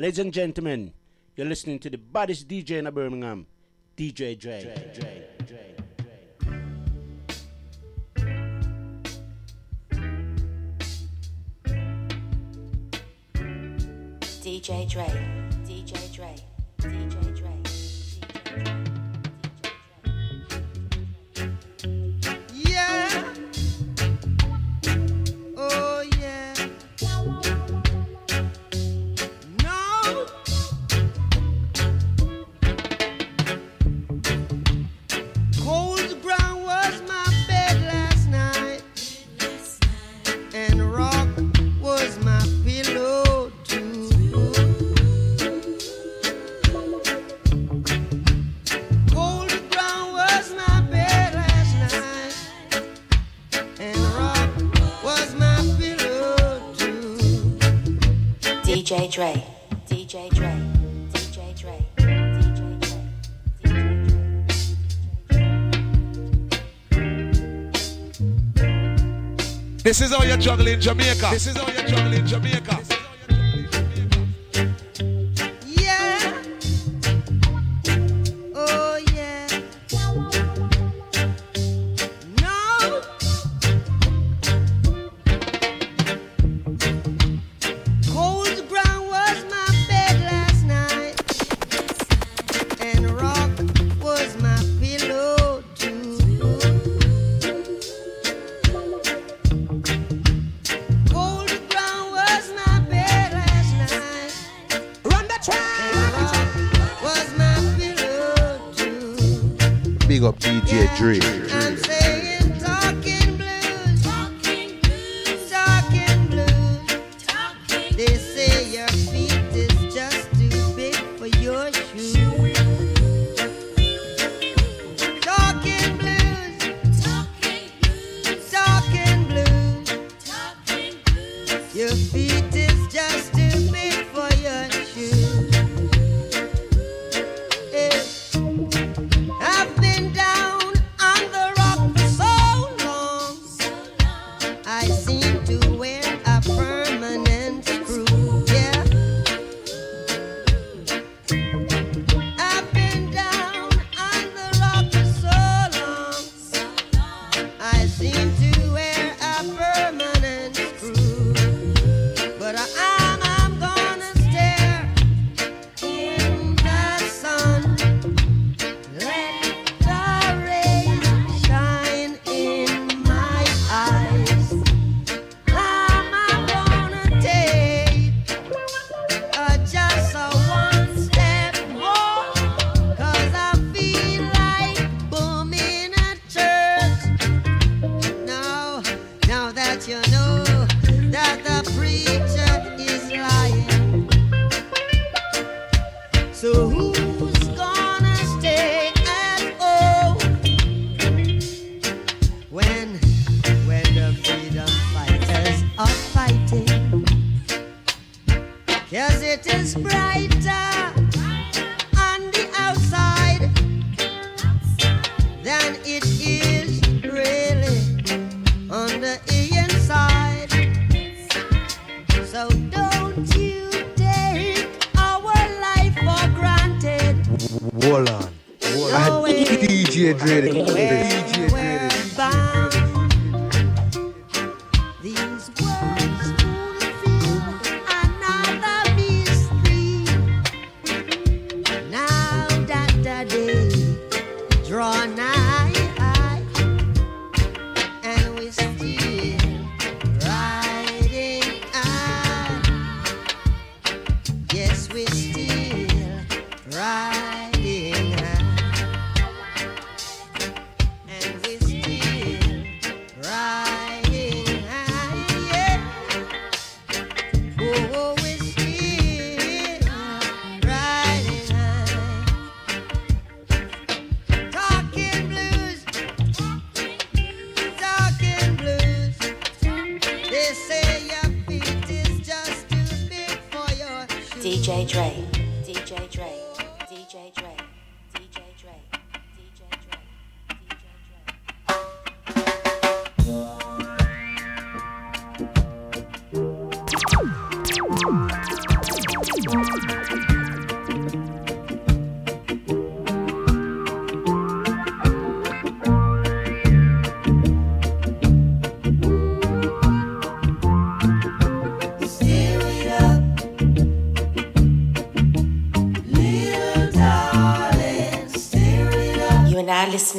Ladies and gentlemen, you're listening to the baddest DJ in Birmingham, DJ Dre. Dre, Dre, Dre. DJ Dre, DJ Dre, DJ Dre. This is how you juggle in Jamaica. This is how you juggle in Jamaica. Thank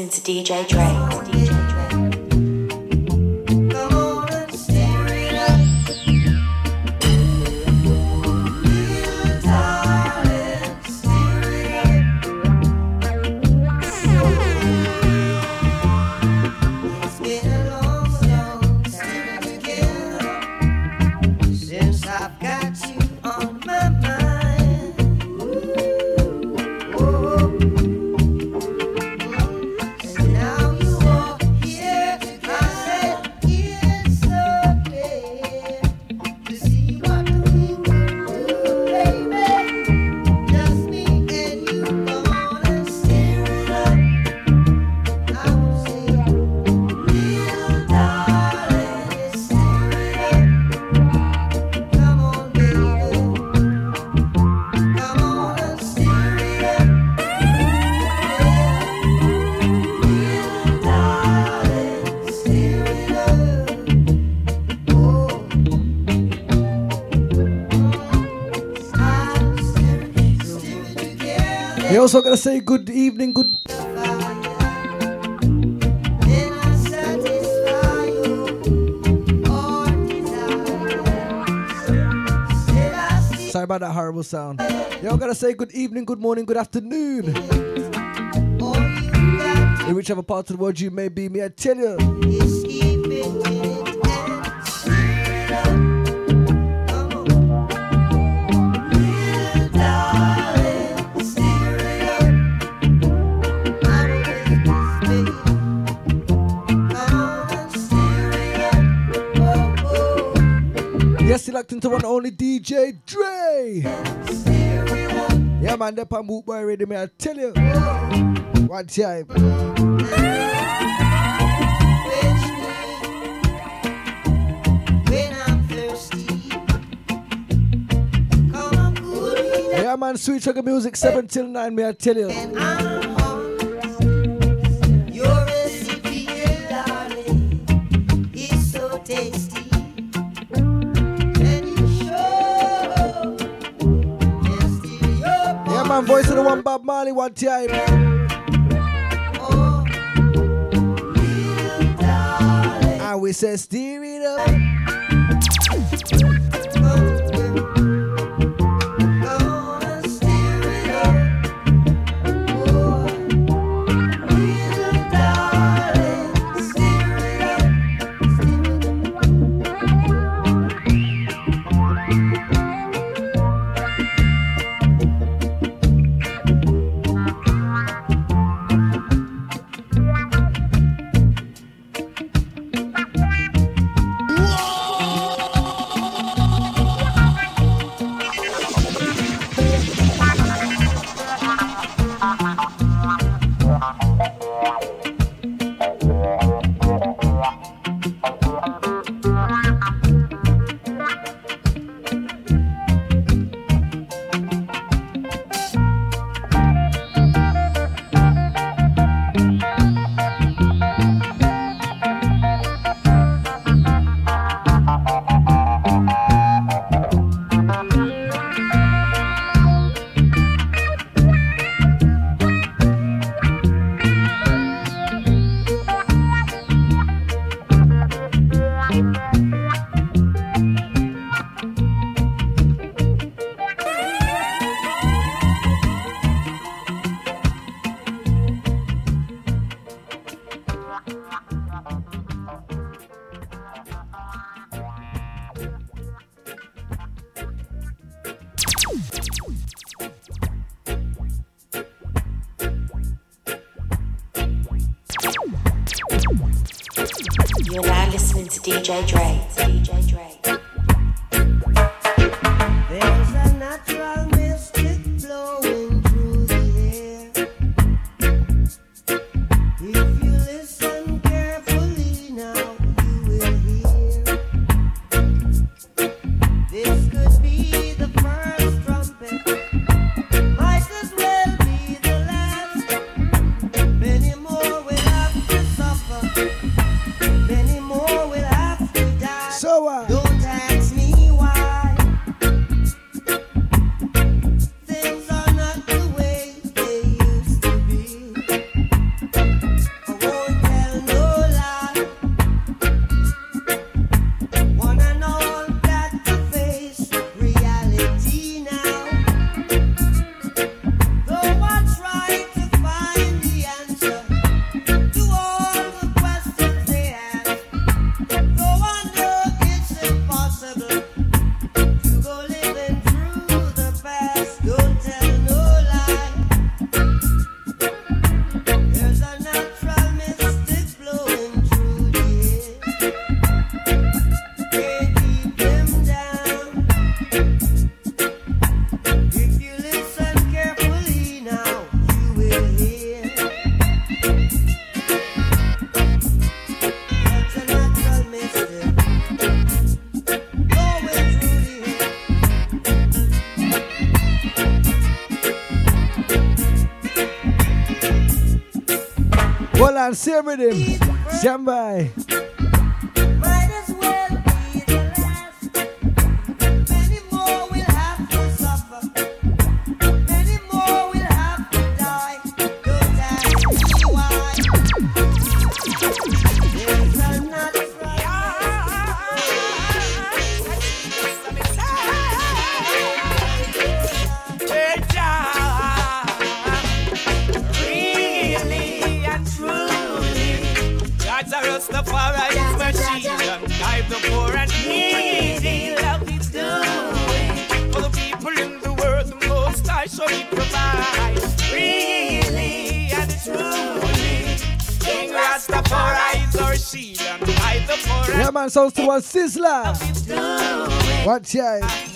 listening to DJ Dre. also got to say good evening, good. Sorry about that horrible sound. Y'all gotta say good evening, good morning, good afternoon. In whichever part of the world you may be, me I tell you. DJ Dre. Yeah, man, the Pambook boy ready, me. I tell you. One time. Yeah, man, sweet sugar music, 7 till 9, me. I tell you. one voice of the one Bob Marley one time. Oh, and we say, Stir It Up. remedy. one sizzler. What's out.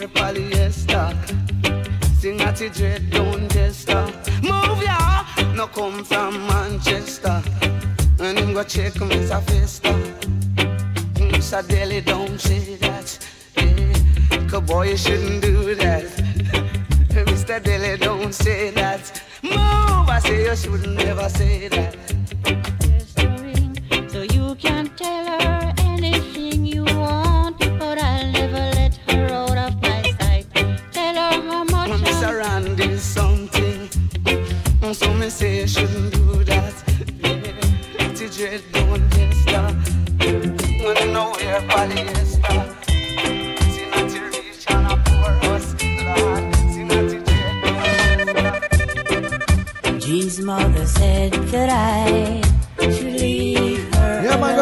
wear polyester. Sing at the dread, don't jester. Move ya, no come from Manchester. And him go check me a festa. Mr. Deli, don't say that. Yeah. Boy, you shouldn't do that. Mr. Daly, don't say that. Move, I say you shouldn't ever say that.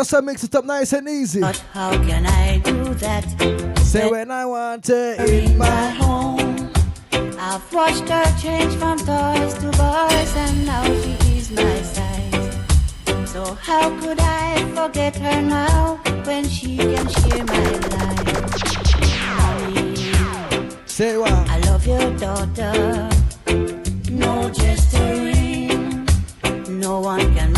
Salsa mix it up nice and easy. But how can I do that? Say that when I want to in my, my home. I've watched her change from toys to boys, and now she is my size. So how could I forget her now when she can share my life? Say what? I love your daughter. No gesturing. No one can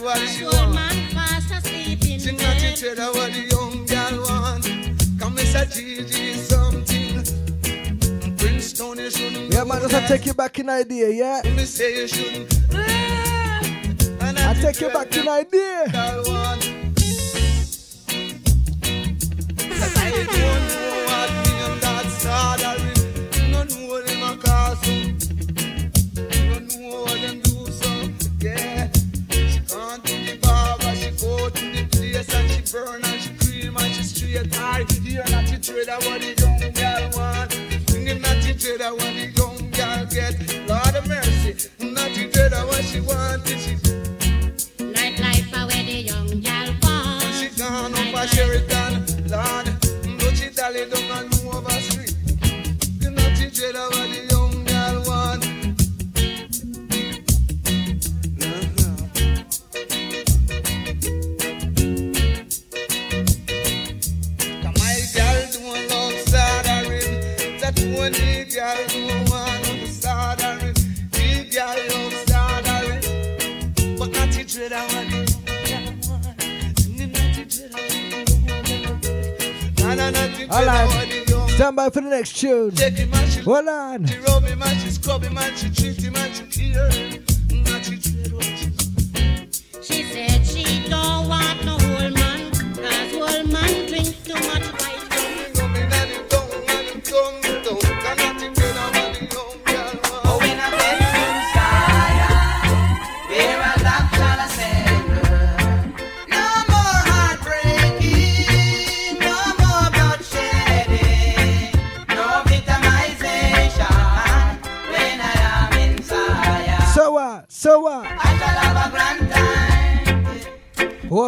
man. She trade what A she want. man fast asleep in Sing bed. a teacher that what the young girl want. Come Miss a Gigi something. Princeton you shouldn't. Yeah, man, just I take you back in idea, yeah? Me say you shouldn't. And I take you back in idea. Girl want. Cause burn and she cream and she straight high. Here not the trader what the young girl want. Singing not the trader what the young girl get. Lord of mercy, not the trader what she want. She Night life where the young gal want. she gone up a Sheraton, and she kill him. Not the trader what she She said she don't want no old man. Cause old man drink too much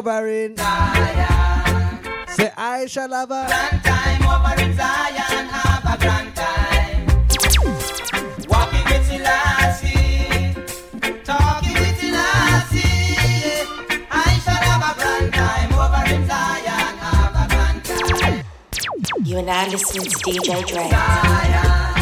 time, Over in. Zion. Say I shall have a. Grand time over in Zion, have a grand time. Walking with Selassie, talking with Selassie. I shall have a grand time over in Zion, have a grand time. You are now listening to DJ Dre. Zion.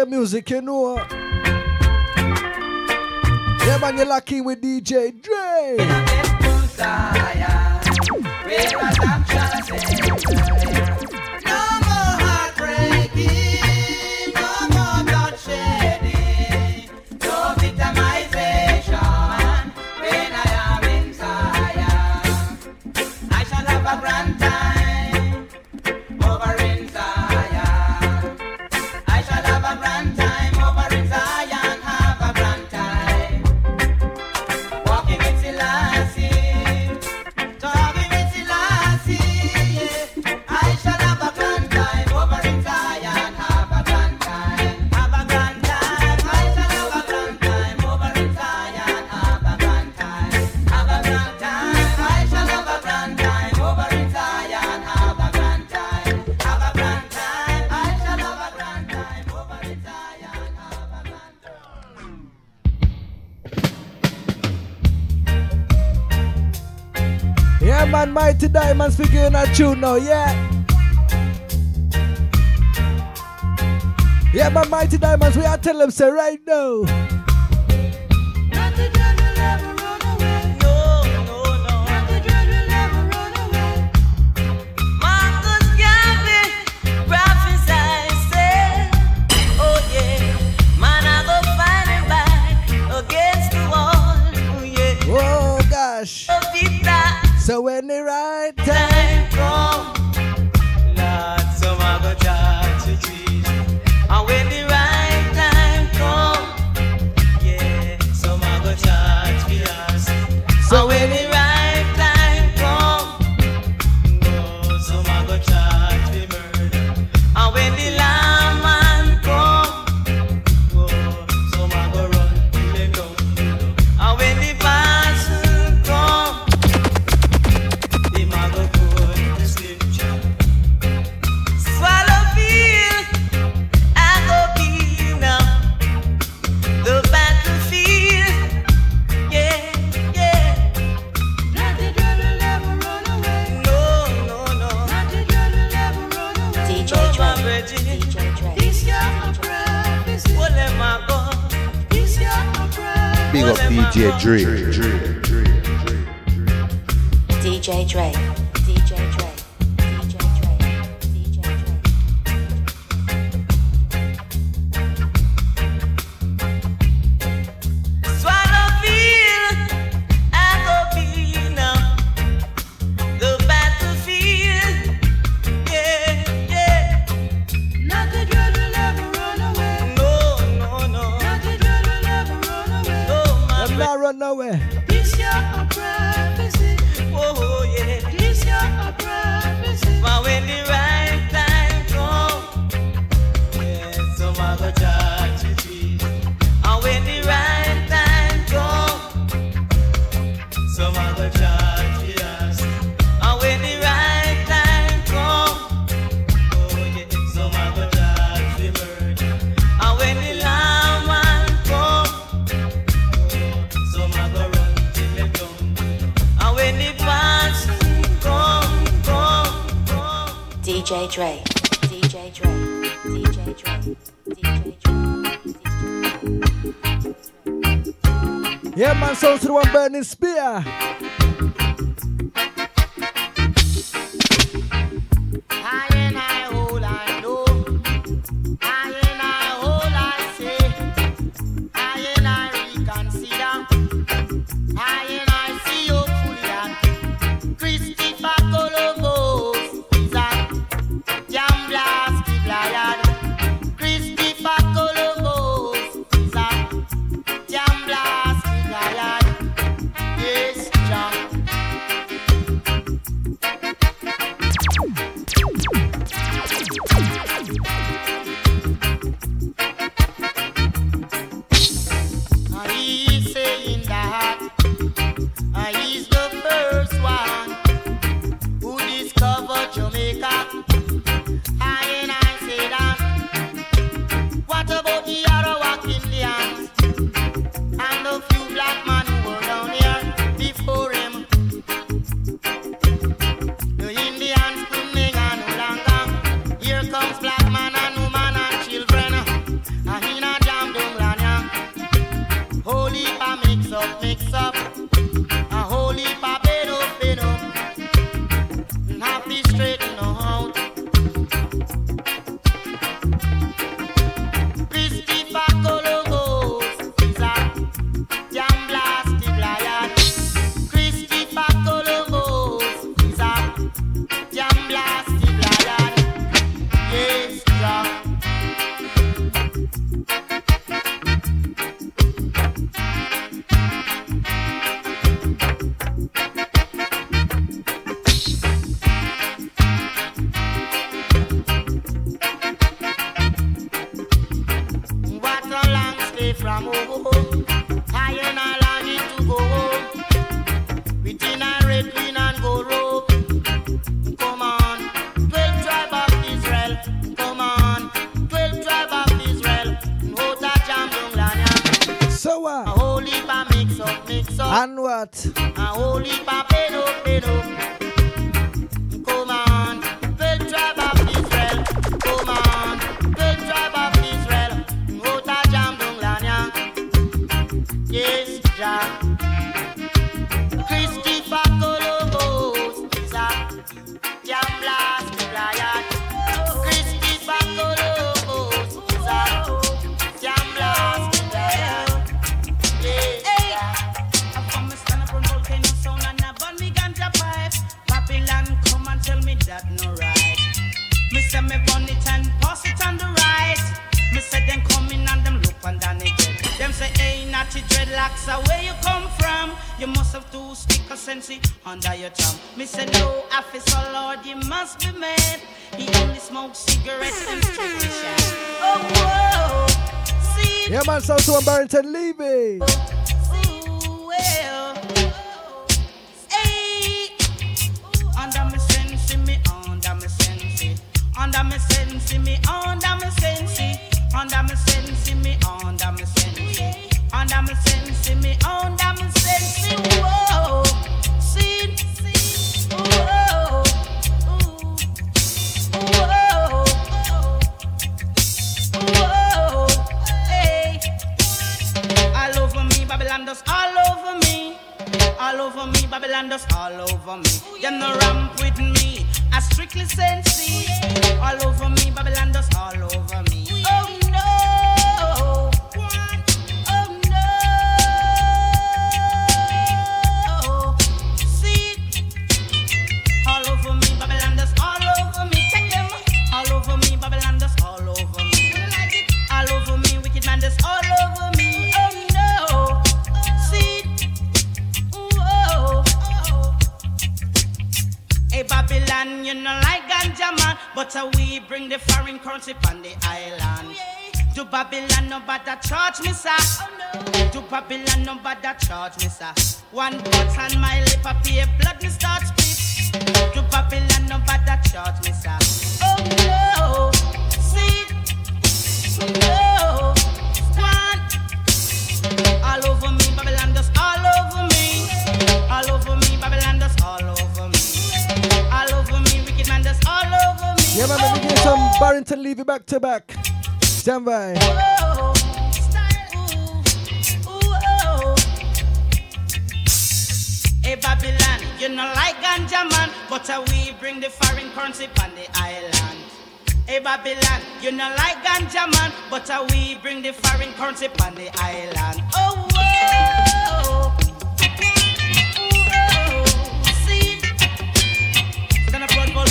Reggae music, you know. Yeah, man, you're lucky with DJ Dre. Diamonds figuring a tune now, yeah. Yeah, my mighty diamonds, we are telling them say right now. go nowhere. DJ Dre, DJ Dre, DJ Dre, Yeah, man, sounds through one burning spear. Dreadlocks are where you come from. You must have two sticker sense under your tongue. Me say no officer, Lord, you must be mad. He only smokes cigarettes and strictly. Oh, whoa. See, Yeah, man, sound to a Barrington Levy. well. Hey. Under me sense, me under me sense. Under me sense, me under me sense. Under me sense, me under me sense. Me sense, sense. Whoa. See, whoa. Whoa. Whoa. Hey. All over me, Babylon all over me. All over me, Babylon all over me. Them ramp with me. I strictly sensei. All over me, Babylon all over me. You know like ganja man, but uh, we bring the foreign currency on the island. To Babylon, nobody charge me, sir. To Babylon, nobody charge me, sir. One butt on my lip, pay blood, me start speak. To Babylon, nobody charge me, sir. Oh no, see, no, one. All over me, Babylon does all over me. All over me, Babylon does all over Yeah, man, let me get some Barrington Levy back to back. Stand by. Hey Babylon, you know like ganja man, but uh, we bring the foreign currency on the island. Hey Babylon, you know like ganja man, but uh, we bring the foreign currency on the island. Oh, whoa.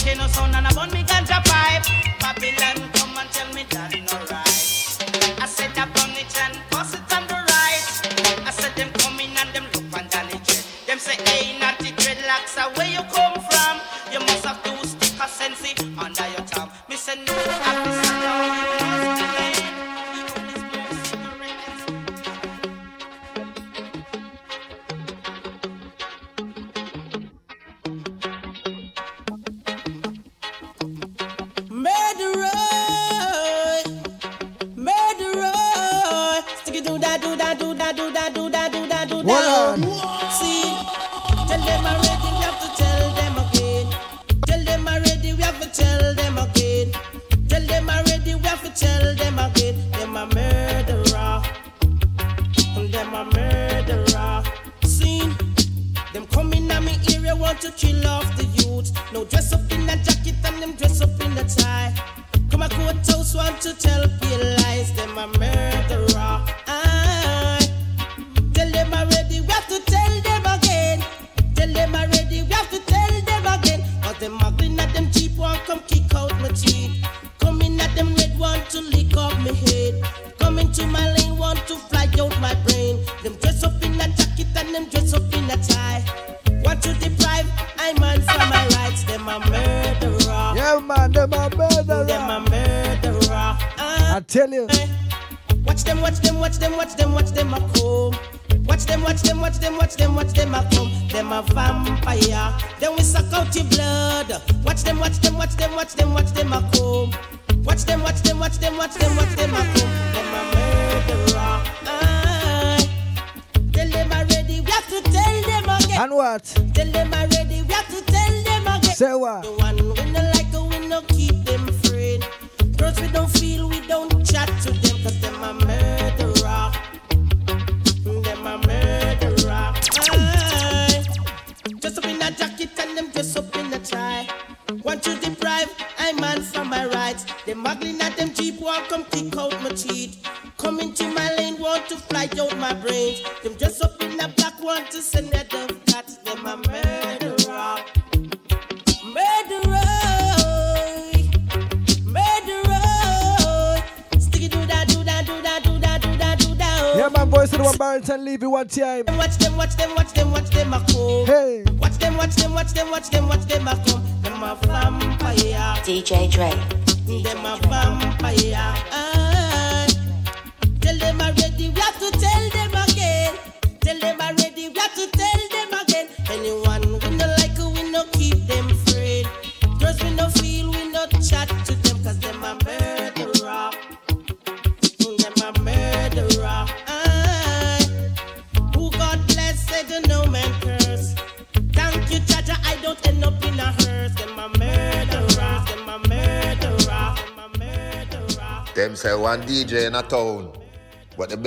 Volcano sound and I burn me ganja pipe. Babylon, come and tell me that no tell them again. Them a murderer, And them a murderer. See. Them coming at me area want to kill off the youth. No dress up in a jacket and them dress up in a tie. Come a courthouse want to tell pale lies. Them a murderer.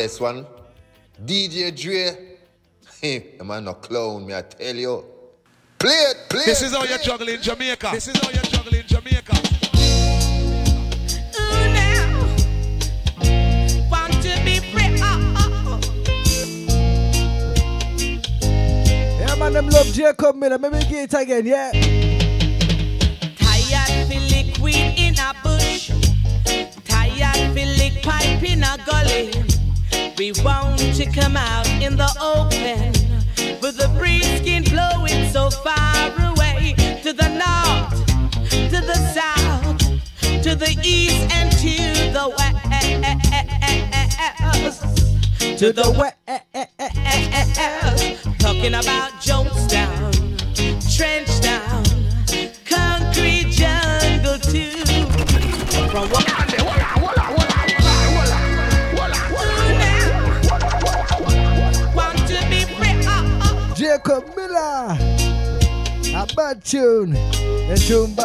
But the best one, DJ Dre. Hey, the man no clown, me I tell you. Play it, play it. This is how you juggle in Jamaica. This is how you juggle in Jamaica. Ooh, now. Want to be free. Oh, oh, oh. Yeah, man, them love Jacob Miller. Maybe get it again, yeah. Come out in the open. With the breeze skin blowing so far away. To the north, to the south, to the east and to the west. To the west.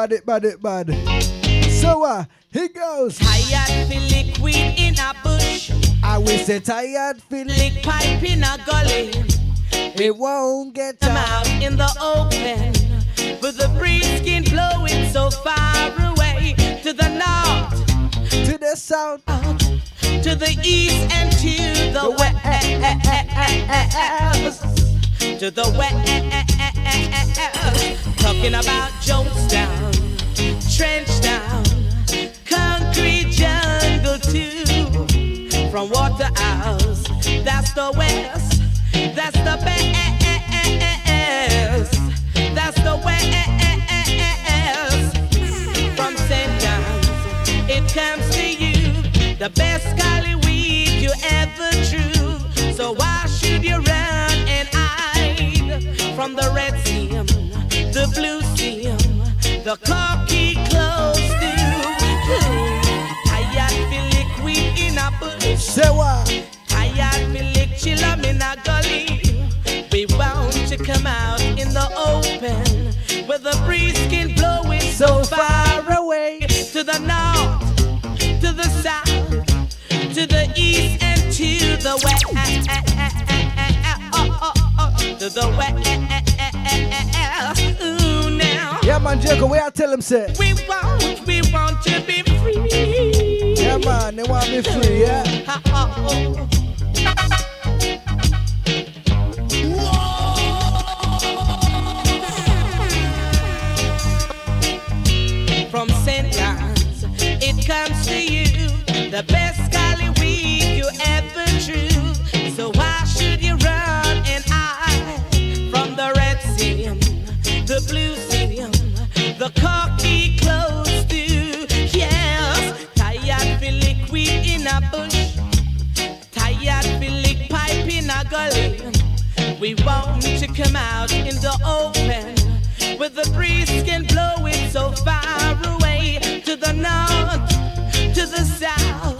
Bad it, bad it, bad. So, uh, he goes. Tired feel liquid in a bush. I will say tired feeling. Lick pipe in a gully. It won't get Come out. out in the open. With the breeze skin blowing so far away. To the north, To the south. to the east and to the west. To the west. Talking about Jonestown, Trenchtown, Concrete Jungle too. From Waterhouse, that's the west. That's the best. That's the west. From St. John's, it comes to you. The best golly weed you ever drew. So why should you run and hide from the seam, the blue seam, the cocky clothes do? Tired feel liquid in a bush. Say what? Tired feel lick chillum in a gully. We want to come out in the open where the breeze can blow blowing so far away to the north, to the south, to the east and to the west. To the west. Yeah, man, Jacob, where I tell him, say. We want, we want to be free. Yeah, man, they want me free, yeah. From St. John's, it comes to you, the best We want to come out in the open. With the breeze skin blowing so far away. To the north, to the south,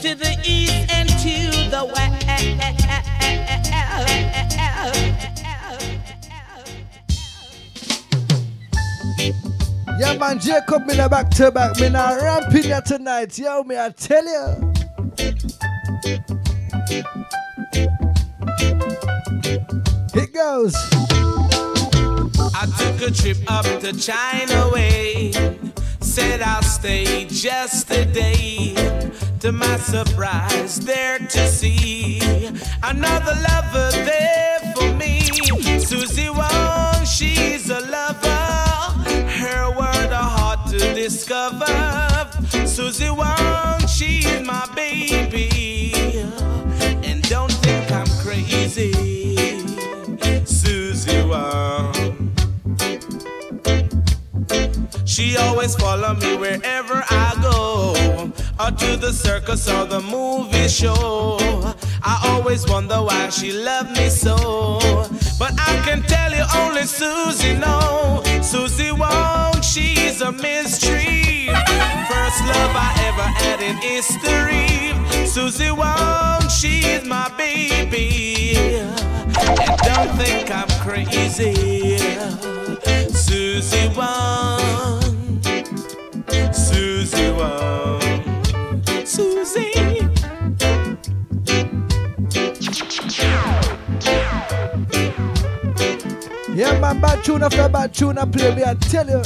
to the east and to the west. Yeah, man, Jacob Miller back to back. Me now ramping ya tonight. Yo, me, I tell you. It goes. I took a trip up to China way. Said I'll stay just a day. To my surprise, there to see another lover there for me. Susie Wong, she's a lover. Discover. Susie Wong, she's my baby. She always follow me wherever I go, or to the circus or the movie show. I always wonder why she loved me so, but I can tell you only Susie know. Susie Wong, she's a mystery. First love I ever had in history. Susie Wong, she's my baby. And don't think I'm crazy. Susie Wong, bad tune after bad tune I play me, I tell you.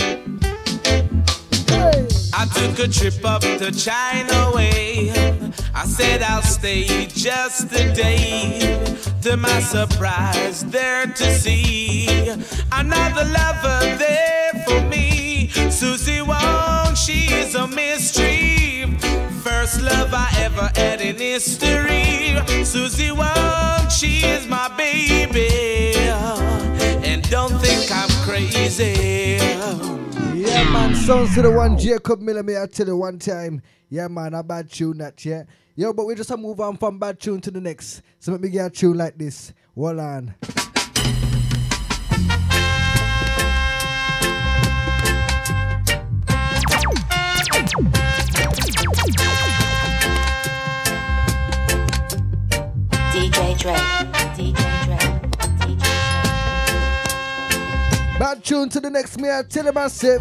Hey. I took a trip up to China way. I said I'll stay just a day. To my surprise, there to see another lover there for me. Susie Wong, she's a mystery. First love I ever had in history. Susie Wong, she is my baby. I'm crazy. Yeah, man, sounds to the one Jacob Miller, me I tell you one time. Yeah, man, a bad tune that, yeah. Yo, but we just move on from bad tune to the next. So let me get a tune like this. Hold on. Bad tune to the next me, I tell you massive.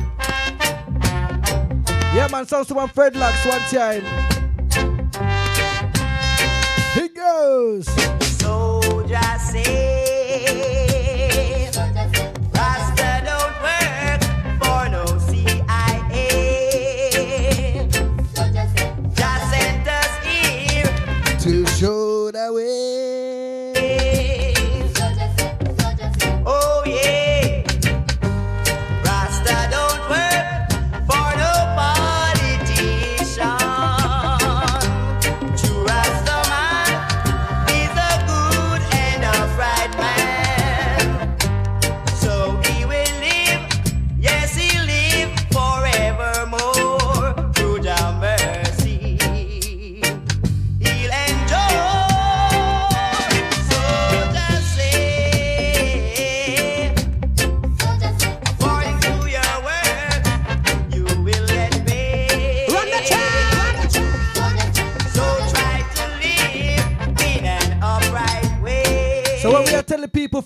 Yeah, man, sounds to one Fred Locks one time. Here goes. Soldier say,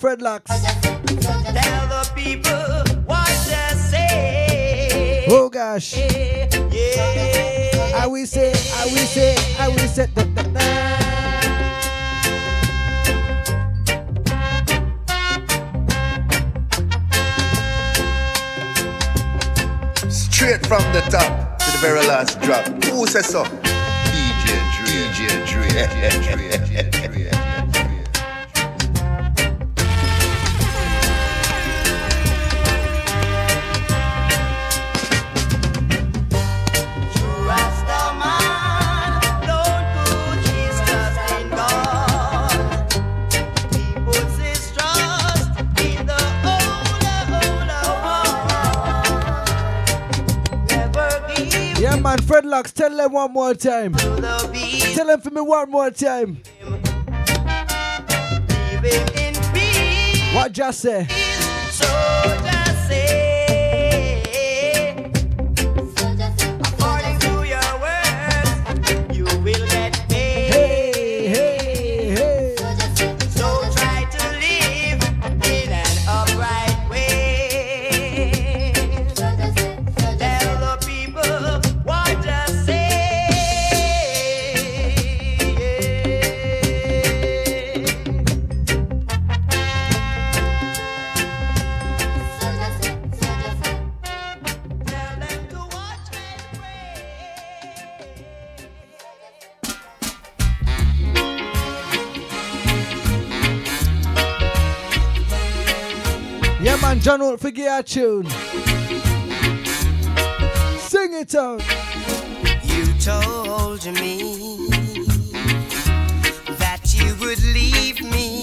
Fred Locks? Tell the people what to say. Oh gosh. Yeah. I will say, I will say, I will say. Da, da, da. Straight from the top to the very last drop. Who says so? DJ Dre. DJ Dre. Locks, tell them one more time. Tell them for me one more time. Living in peace. What just? Say, forget our tune. Sing it out. You told me that you would leave me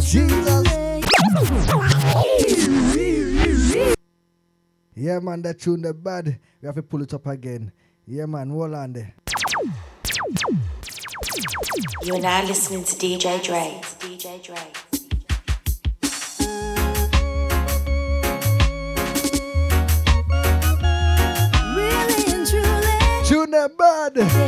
Jesus. Yeah, man, that tune the bad. We have to pull it up again. Yeah, man, hold on there. You are now listening to DJ Dre. DJ Dre. Really and truly. Tune the bad.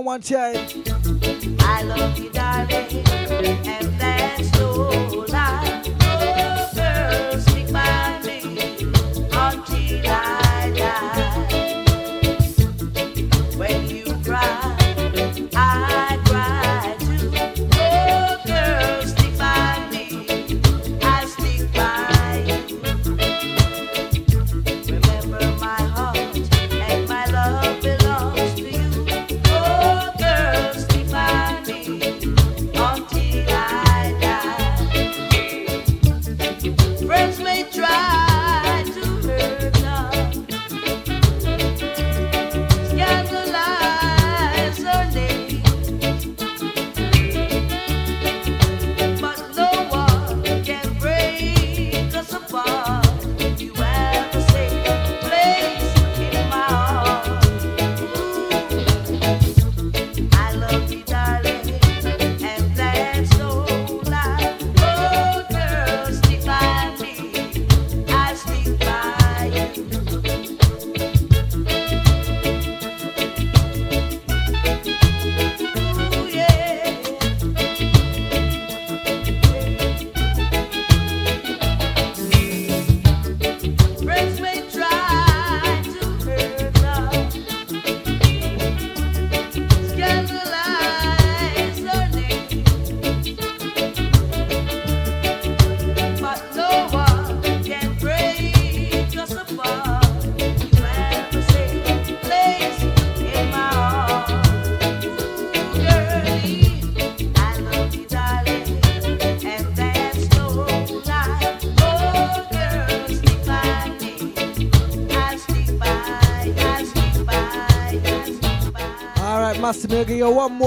one more time.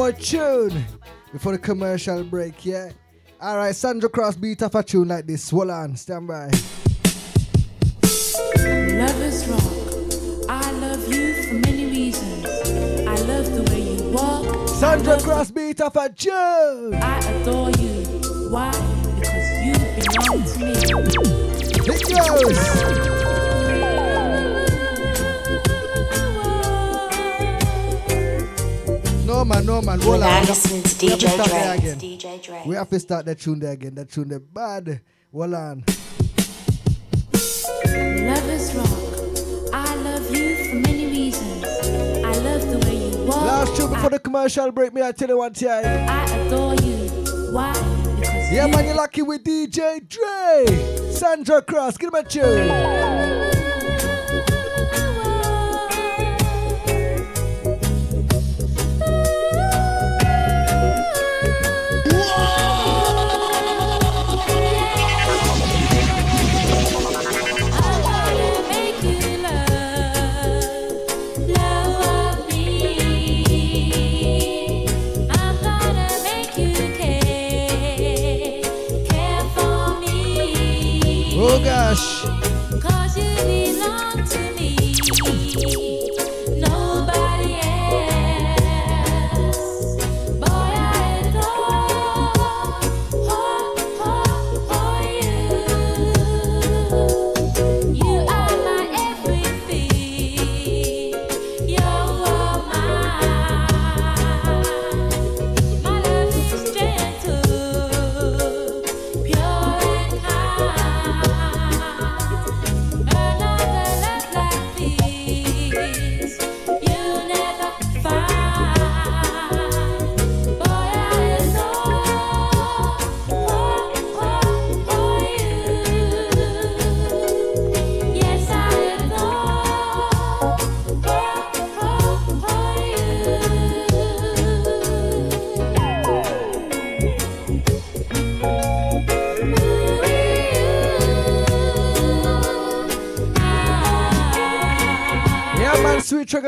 more tune before the commercial break, yeah? Alright, Sandra Cross beat up a tune like this. Hold on, stand by. Love is rock. I love you for many reasons. I love the way you walk. Sandra Cross beat up a tune. I adore you. Why? Because you belong to me. It goes. No man, no man. You're Hold now on. listening to We have to DJ start there Dre. again. DJ We have to start that tune there again. That tune there bad. Hold on. Love is rock. I love you for many reasons. I love the way you walk. Last tune before the commercial break. Me, I tell you one time. I adore you. Why? Because Yeah, you man, you're lucky with DJ Dre. Sandra Cross, give him a tune. Oh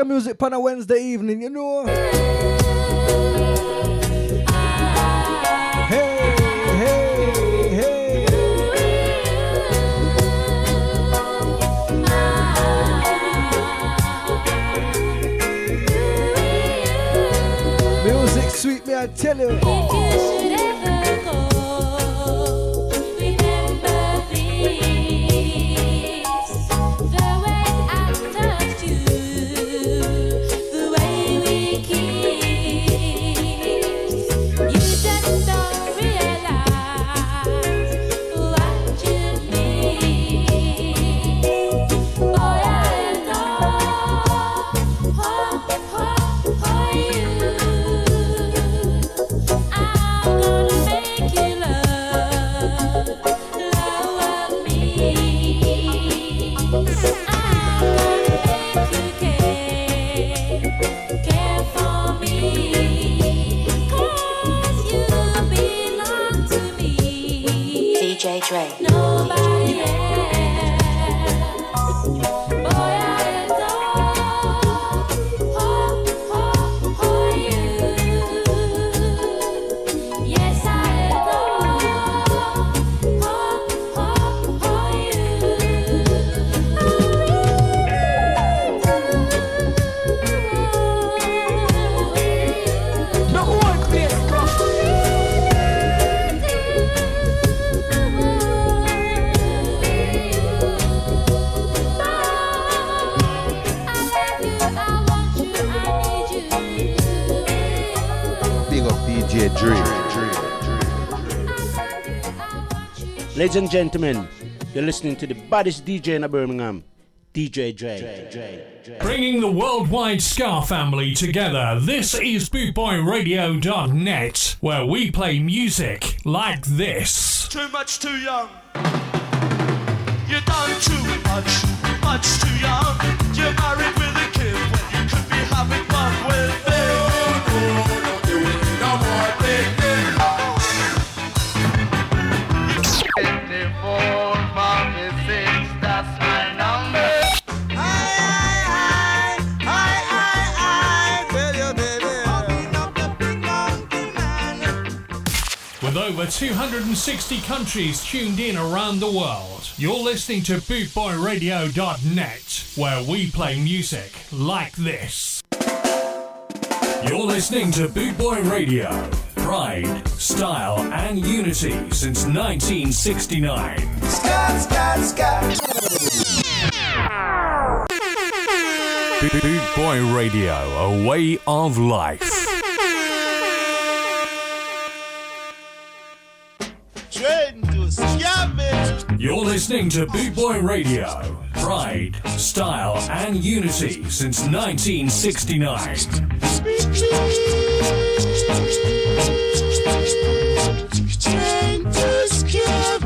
music on a Wednesday evening, you know. Hey, hey, hey. Music sweet, me, I tell you. If you should ever go, Ladies and gentlemen, you're listening to the baddest DJ in Birmingham, DJ Dre. Bringing the worldwide Ska family together, this is BootboyRadio.net, where we play music like this. Too much too young. You done too much, much too young. You're over 260 countries tuned in around the world, you're listening to BootboyRadio.net, where we play music like this. You're listening to Boot Boy Radio. Pride, style, and unity since 1969. Scott, Scott, Scott. Boot Boy Radio, a way of life. You're listening to Boot Boy Radio. Pride, style, and unity since 1969. Train to scamming.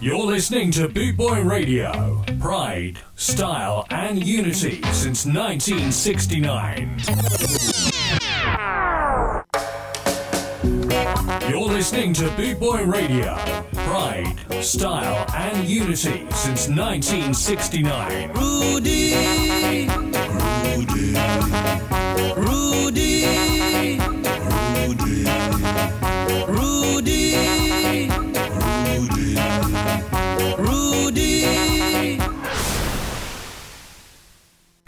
You're listening to Boot Boy Radio. Pride, style, and unity since 1969. You're listening to Boot Boy Radio. Pride, style, and unity since 1969. Rudy. Rudy. Rudy. Rudy.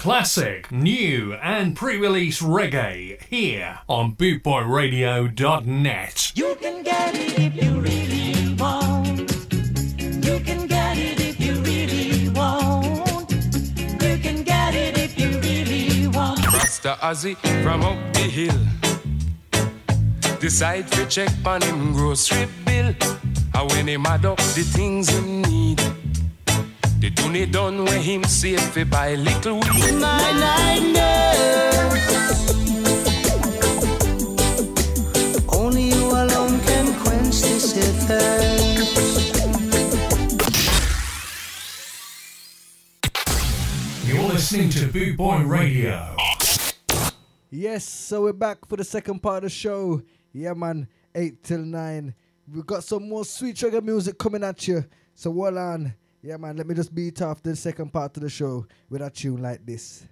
Classic, new, and pre release reggae here on bootboyradio.net. You can get it if you really want. You can get it if you really want. You can get it if you really want. Rasta Ozzy from up the hill. Decide to check on him grocery bill. And when him add up the things him need. The tune done when him save fi buy little weed. My night nurse. Only you alone can quench this thirst. You're listening to Boot Boy Radio. Yes, so we're back for the second part of the show. Yeah, man, 8 till 9. We've got some more sweet sugar music coming at you. So hold on. Yeah, man, let me just beat off the second part of the show with a tune like this.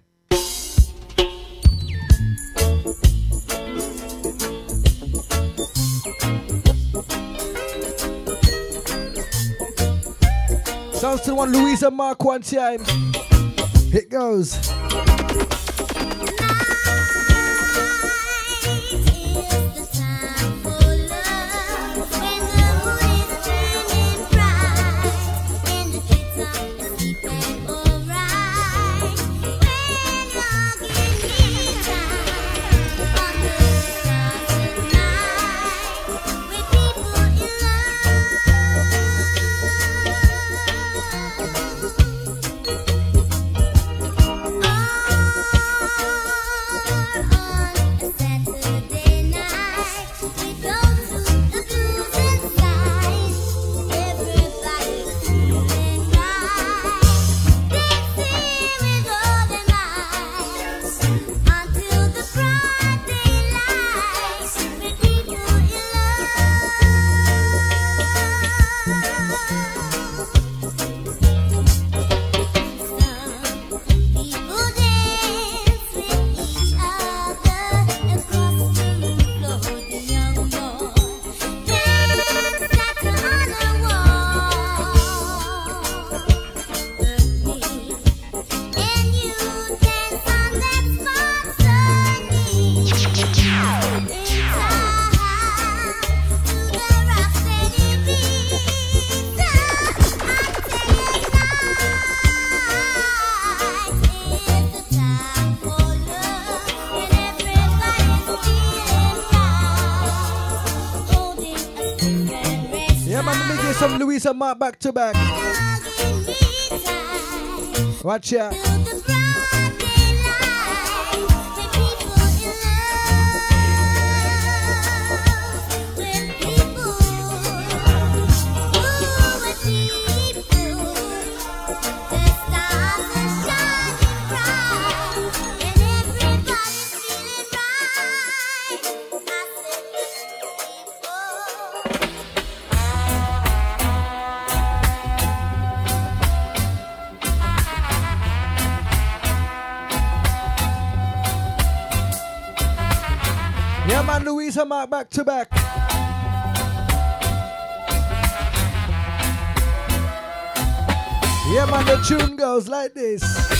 Sounds to one Louisa Mark one time. It goes. Louisa Mark back to back. Watch ya. Man, Louisa Mark back to back. Yeah, man, the tune goes like this.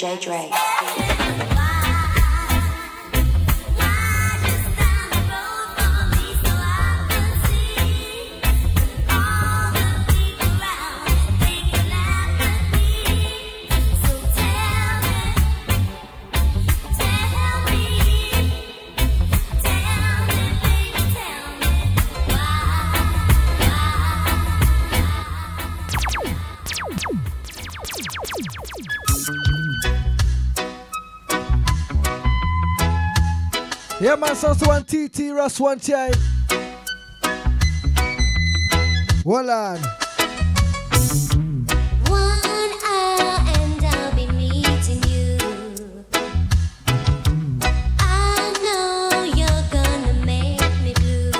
DJ Dre. Yeah, man, one TT, Russ, one time. Hold on. One I'll be meeting you. I know you're gonna make me blue.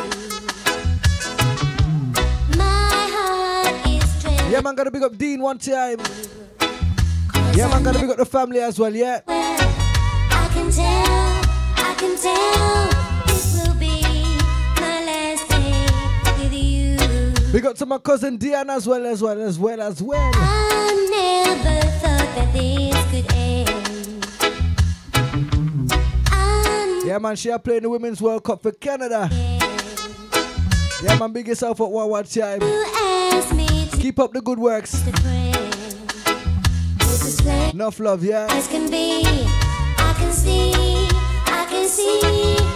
My heart is trembling. Yeah, man, gotta big up Dean one time. Yeah, man, gotta big up the family as well, yeah. I can tell, I can tell Big up to my cousin Diana as well, as well, as well, as well. I never thought that this could end. Yeah, man, she are playing the Women's World Cup for Canada. Yeah, man, big yourself up one one time. Keep up the good works. Enough love, yeah. As can be, I can see, I can see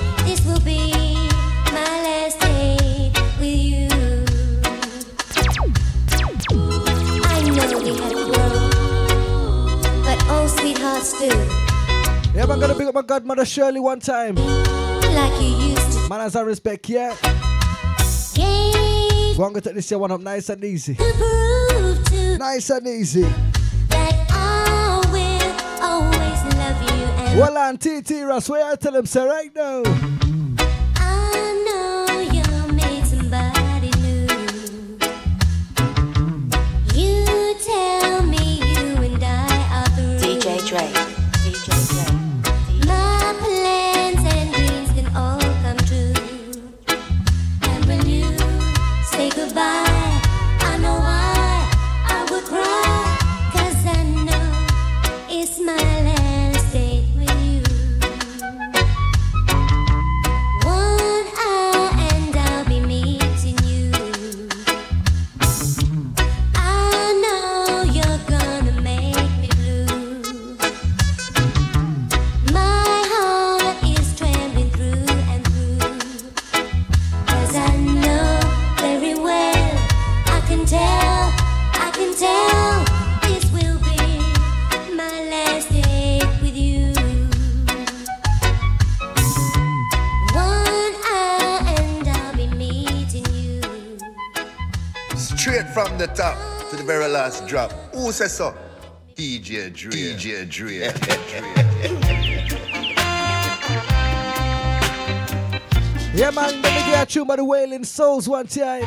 godmother Shirley one time. like you used to. Man, as I respect, yeah. Gave Go on, go take this year one up nice and easy. to Nice and easy. that I will always love you and Well, on TT Ross, where I tell them, say right now. Who says so? DJ Dre. DJ Dre. Yeah, man, let me get a tune by the Wailing Souls one time.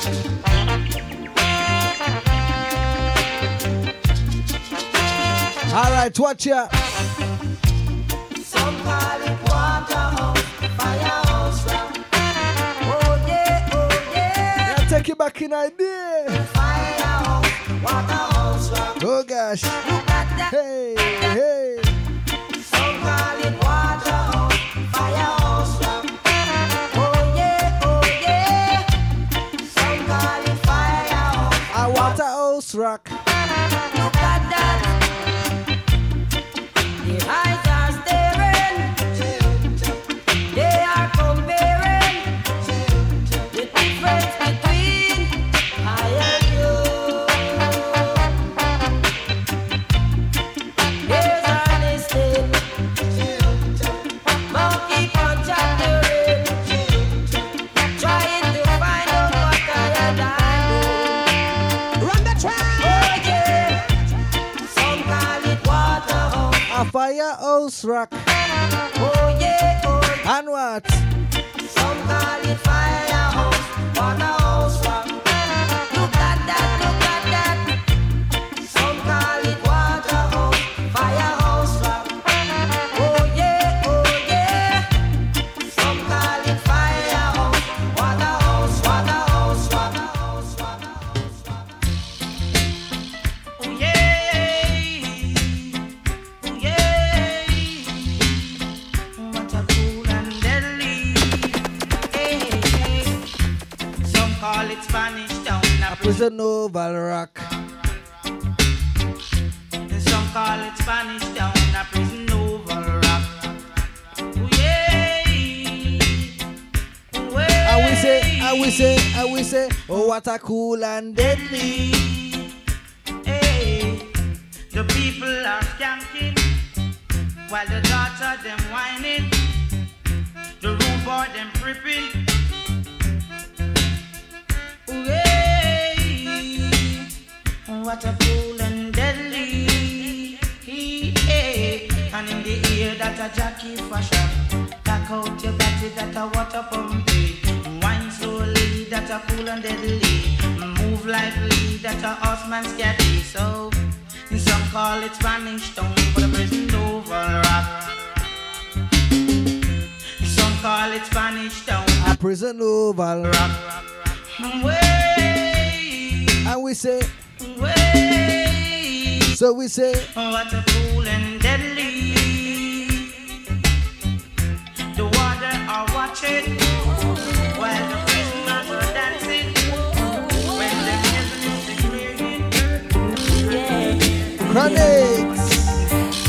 All right, watch ya. Some it waterhouse, firehouse rock. Oh yeah, oh yeah. Yeah, take you back in idea. Firehouse, waterhouse rock. Oh gosh. Look at that. Hey, hey. Firehouse rock. Oh yeah, oh yeah. And what? Some call it firehouse, prison oval rock. Some call it Spanish town. A prison oval rock. Ooh, yeah. Ooh, And we say, and we say, and we say, oh what a cool and deadly. Hey, the people are skanking while the daughter them whining. The rude boy them tripping. What a cool and deadly. Hey, and in the ear that a jockey fashion. Back out your body that a water pumping. Wine slowly that a cool and deadly. Move lively that a horseman scatty. So some call it Spanish town for the prison oval rock. Some call it Spanish town. A prison oval rock. Way, And we say, way. so we say, oh, What a cool and deadly. The water are watching while the prisoners are dancing. When the music ringing. Chronixx.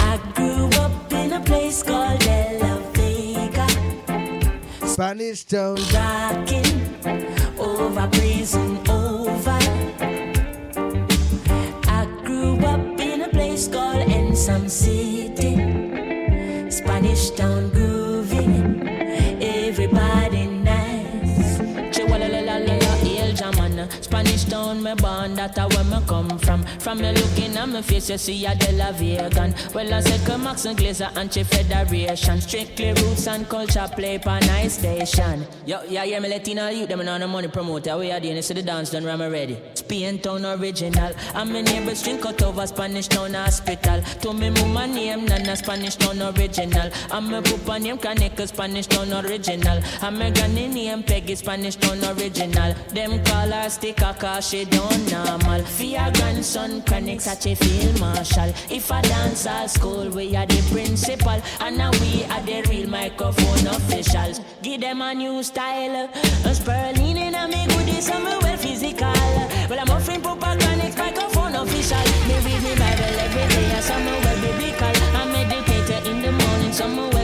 I grew up in a place called De Vega, Spanish town. rocking over prison Spanish town Town, me born, that a where me come from. From me looking at my face, you see a De La Vegan. Well, I say Max and Glazer and Chief Federation. Strictly roots and culture play per nice station. Yo, yeah, yeah, me Latino youth, them on the money promoter. We are doing this the dance done, ram ready. Spain town original. And my neighbors drink out over Spanish town hospital. To me mama name, Nana Spanish town original. And my papa name Kaneka Spanish town original. And my granny name Peggy Spanish town original. Them call her sticker cause she don't normal. Your grandson, Chronixx such a field marshal. If I dance at school, we are the principal. And now we are the real microphone officials. Give them a new style. A spurling in a me goodies, I'm well physical. Well, I'm offering Chronixx microphone official. Me read me Bible every day, and some well biblical. I meditate in the morning. I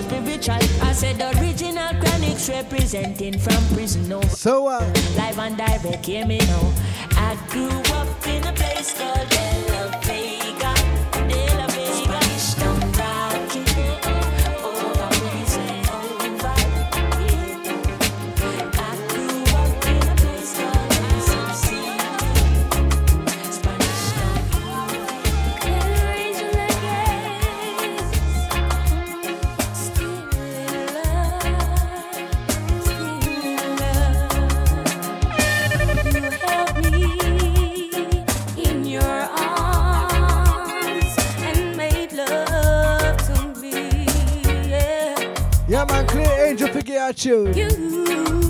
said original Chronixx representing from prison. No. So uh, Live and direct, hear me now. I grew up in a place called De I you. you.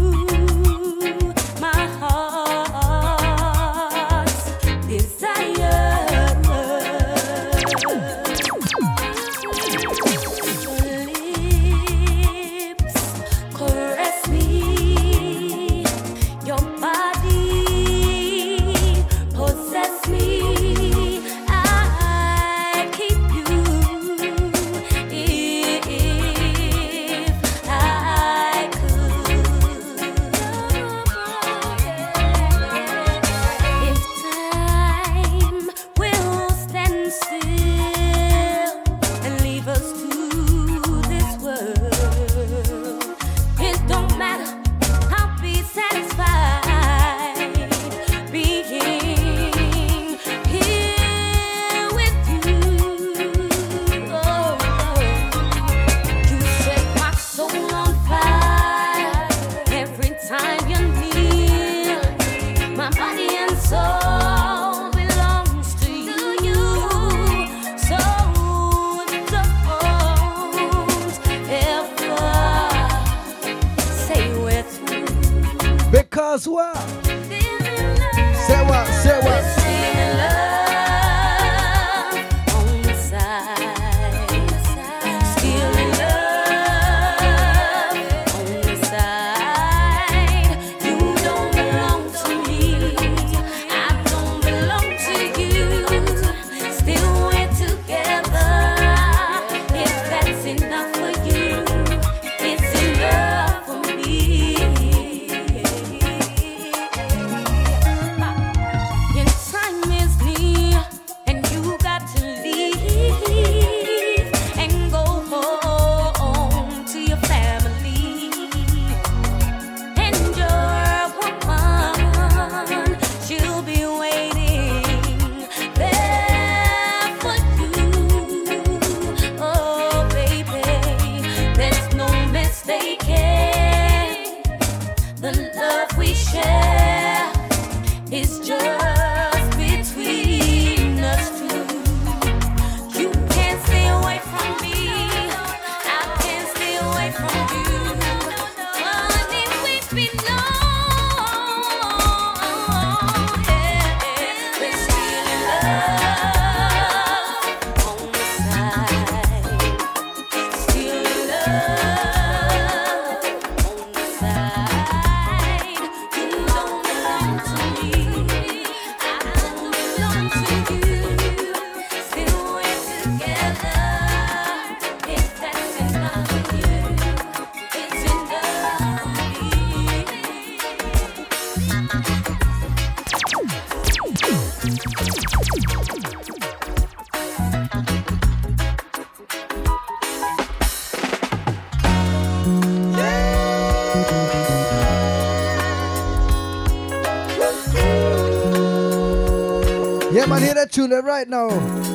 Play that tune right now.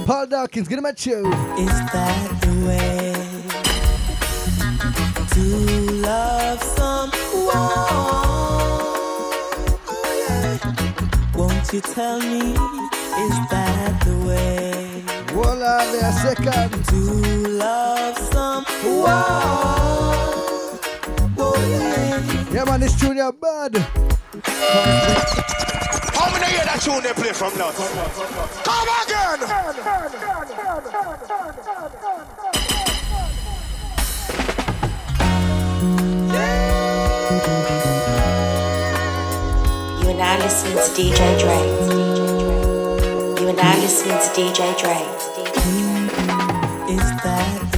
Paul Dawkins, get him a chew. Is that the way to love someone? Oh, yeah. Won't you tell me, is that the way? Voila, there, second. To love someone. Oh, yeah. yeah, man, this tune is bad tune they play from now. Come again! You are now listening to DJ Dre. You are now listening to DJ Dre. Is that?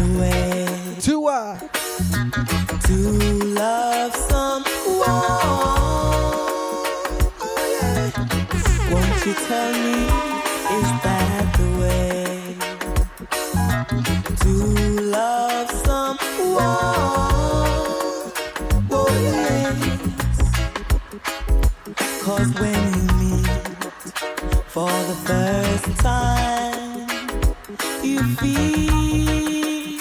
tell me is that the way to love someone? Oh, yes. Cause when you meet for the first time, you feel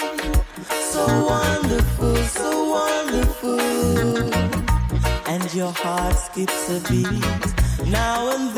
so wonderful, so wonderful, and your heart skips a beat now and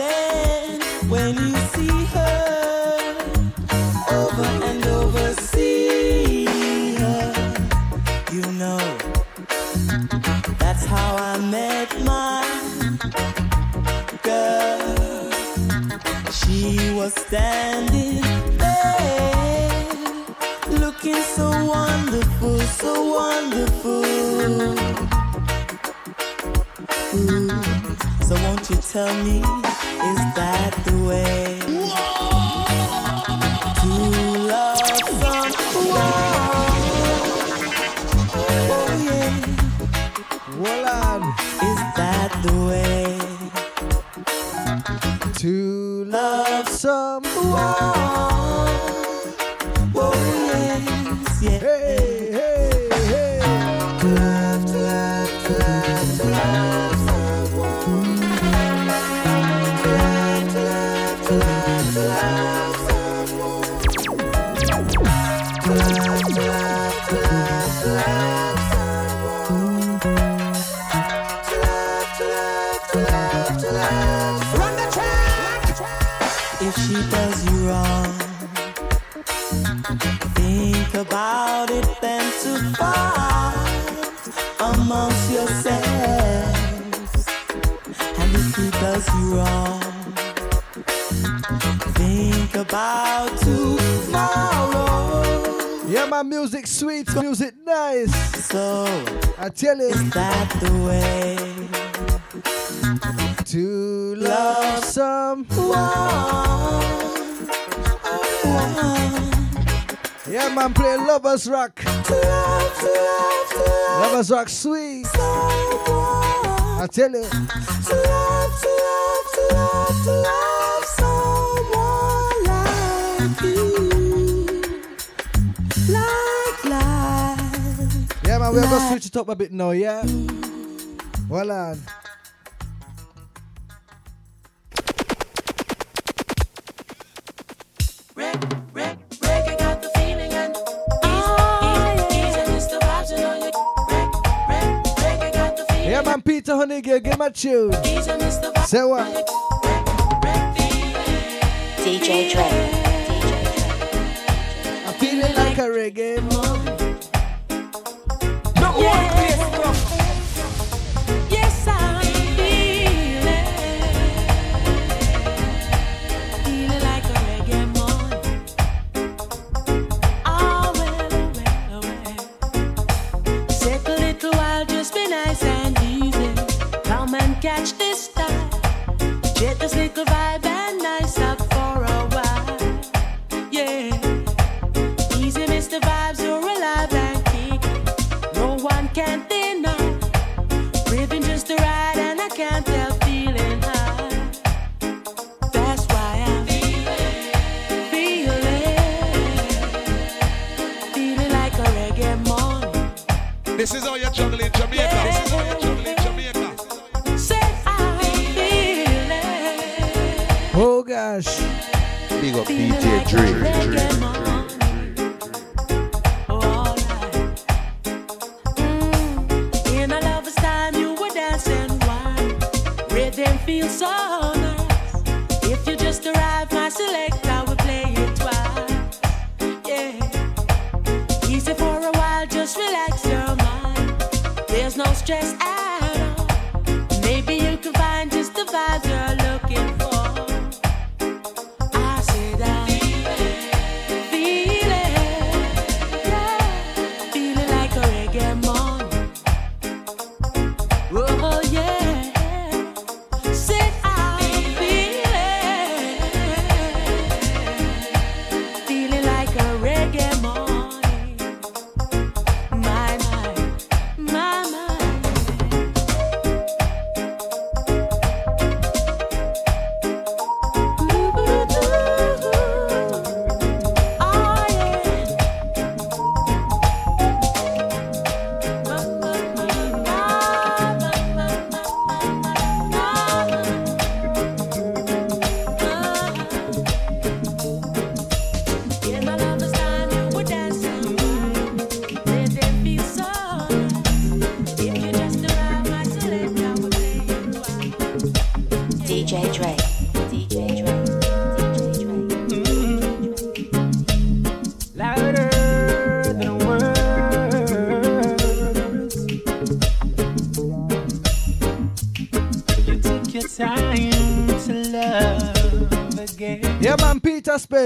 carteles. Is that the way to love someone? Yeah, man, play Lovers Rock. To love, to love, to love. Lovers Rock, sweet. Someone. I tell you. we have to switch it up a bit now, yeah? Well, uh, on. Yeah, man, Peter Hunnigale, give him a tune. Say what? DJ Dre. I'm feeling like a reggae mom yeah.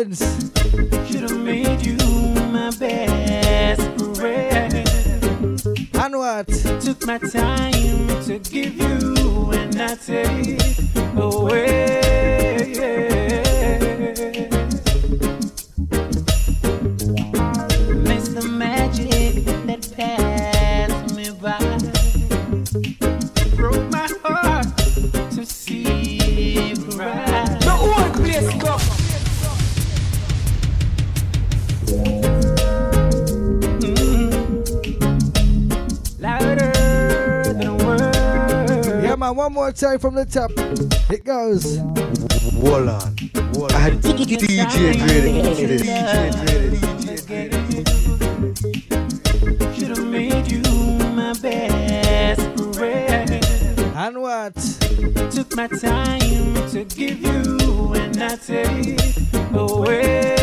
friends. time from the top. It goes. Wall on. Wall on. DJ Graded. DJ Should've made you my best friend. And what? Took my time to give you, and I take away.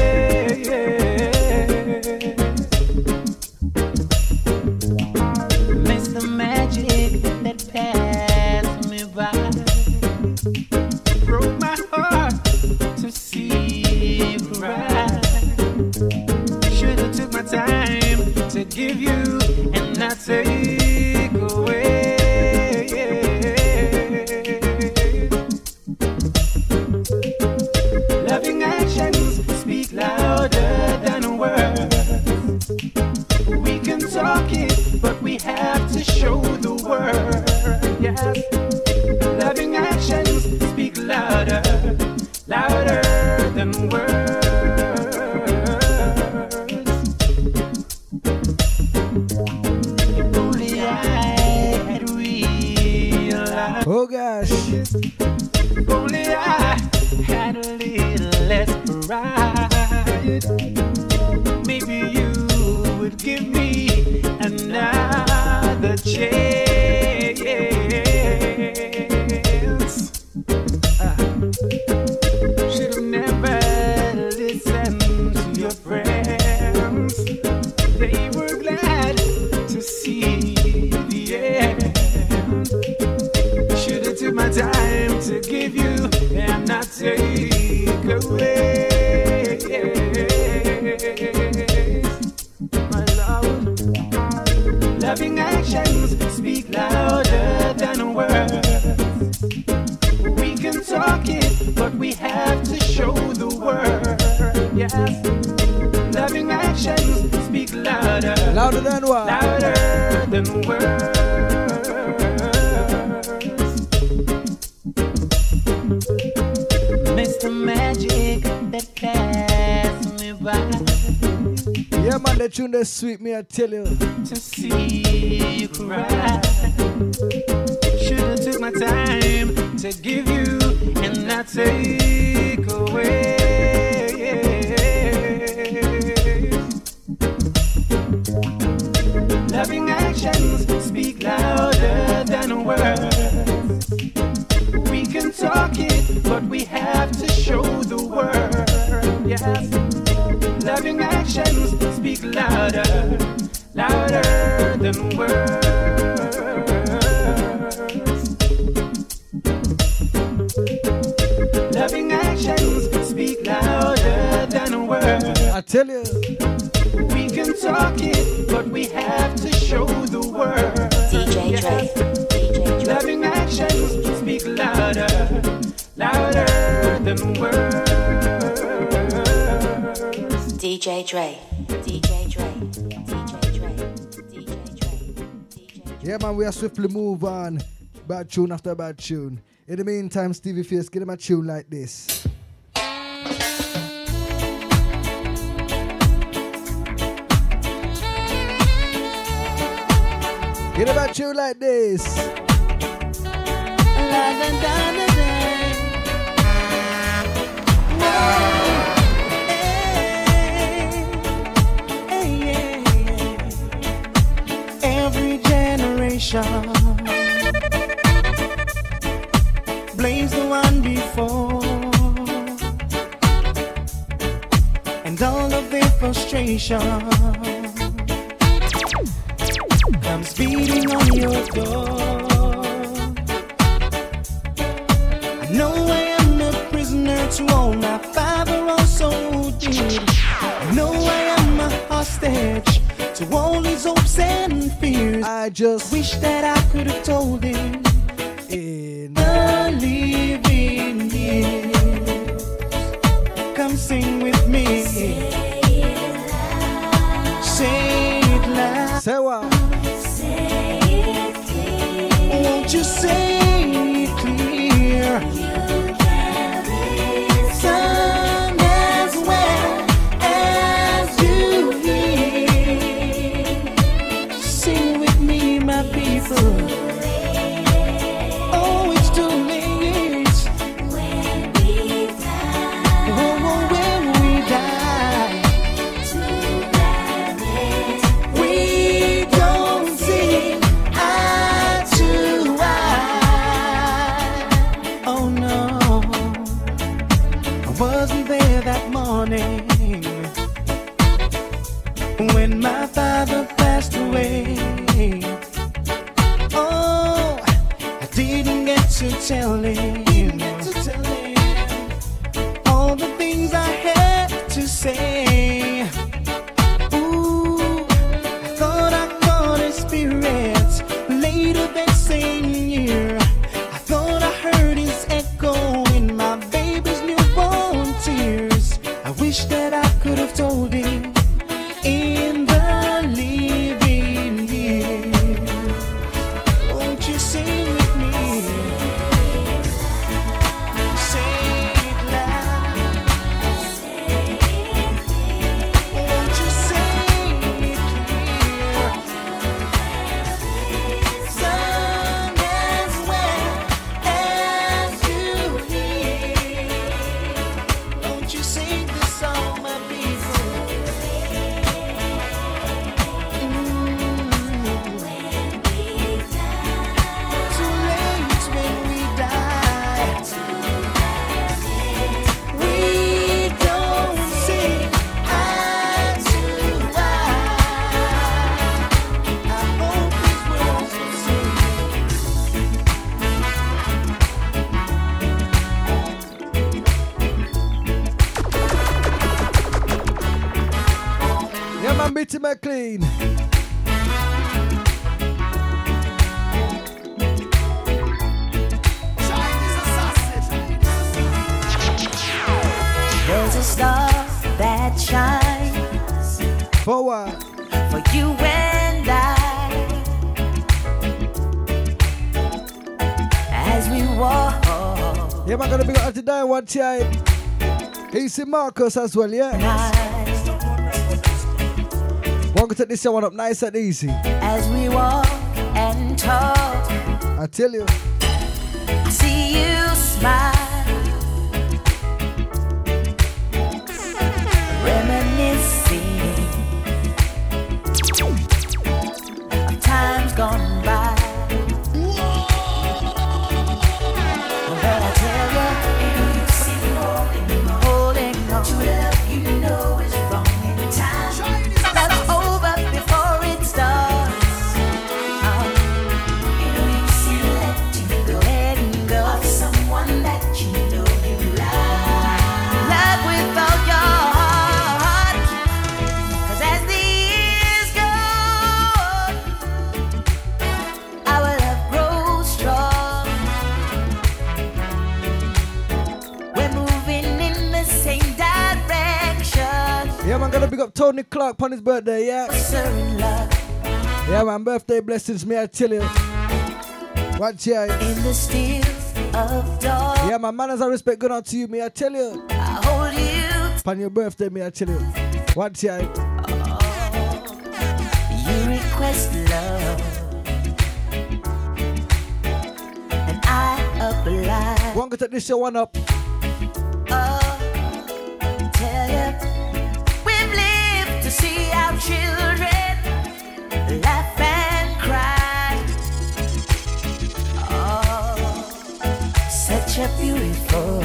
bad tune after bad tune. In the meantime, Stevie Fierce, get him a tune like this. Get him a tune like this. Every generation intuition comes beating on your door. I know I am a prisoner to all my five-year-old soul. I know I am a hostage to all these hopes and fears. I just wish that. time. AC Marcus as well, yeah? Nice. Welcome to this one up nice and easy. As we walk and talk, I tell you, I see you smile. Tony Clark on his birthday, yeah? Yeah, man, birthday blessings, me, I tell you. Watch yeah. In the of dawn. Yeah, my manners and respect good on to you, me, I tell you. I hold you. Upon your birthday, me, I tell you. Watch yeah. Oh, you request love. And I apply. One could take this show one up. picture beautiful.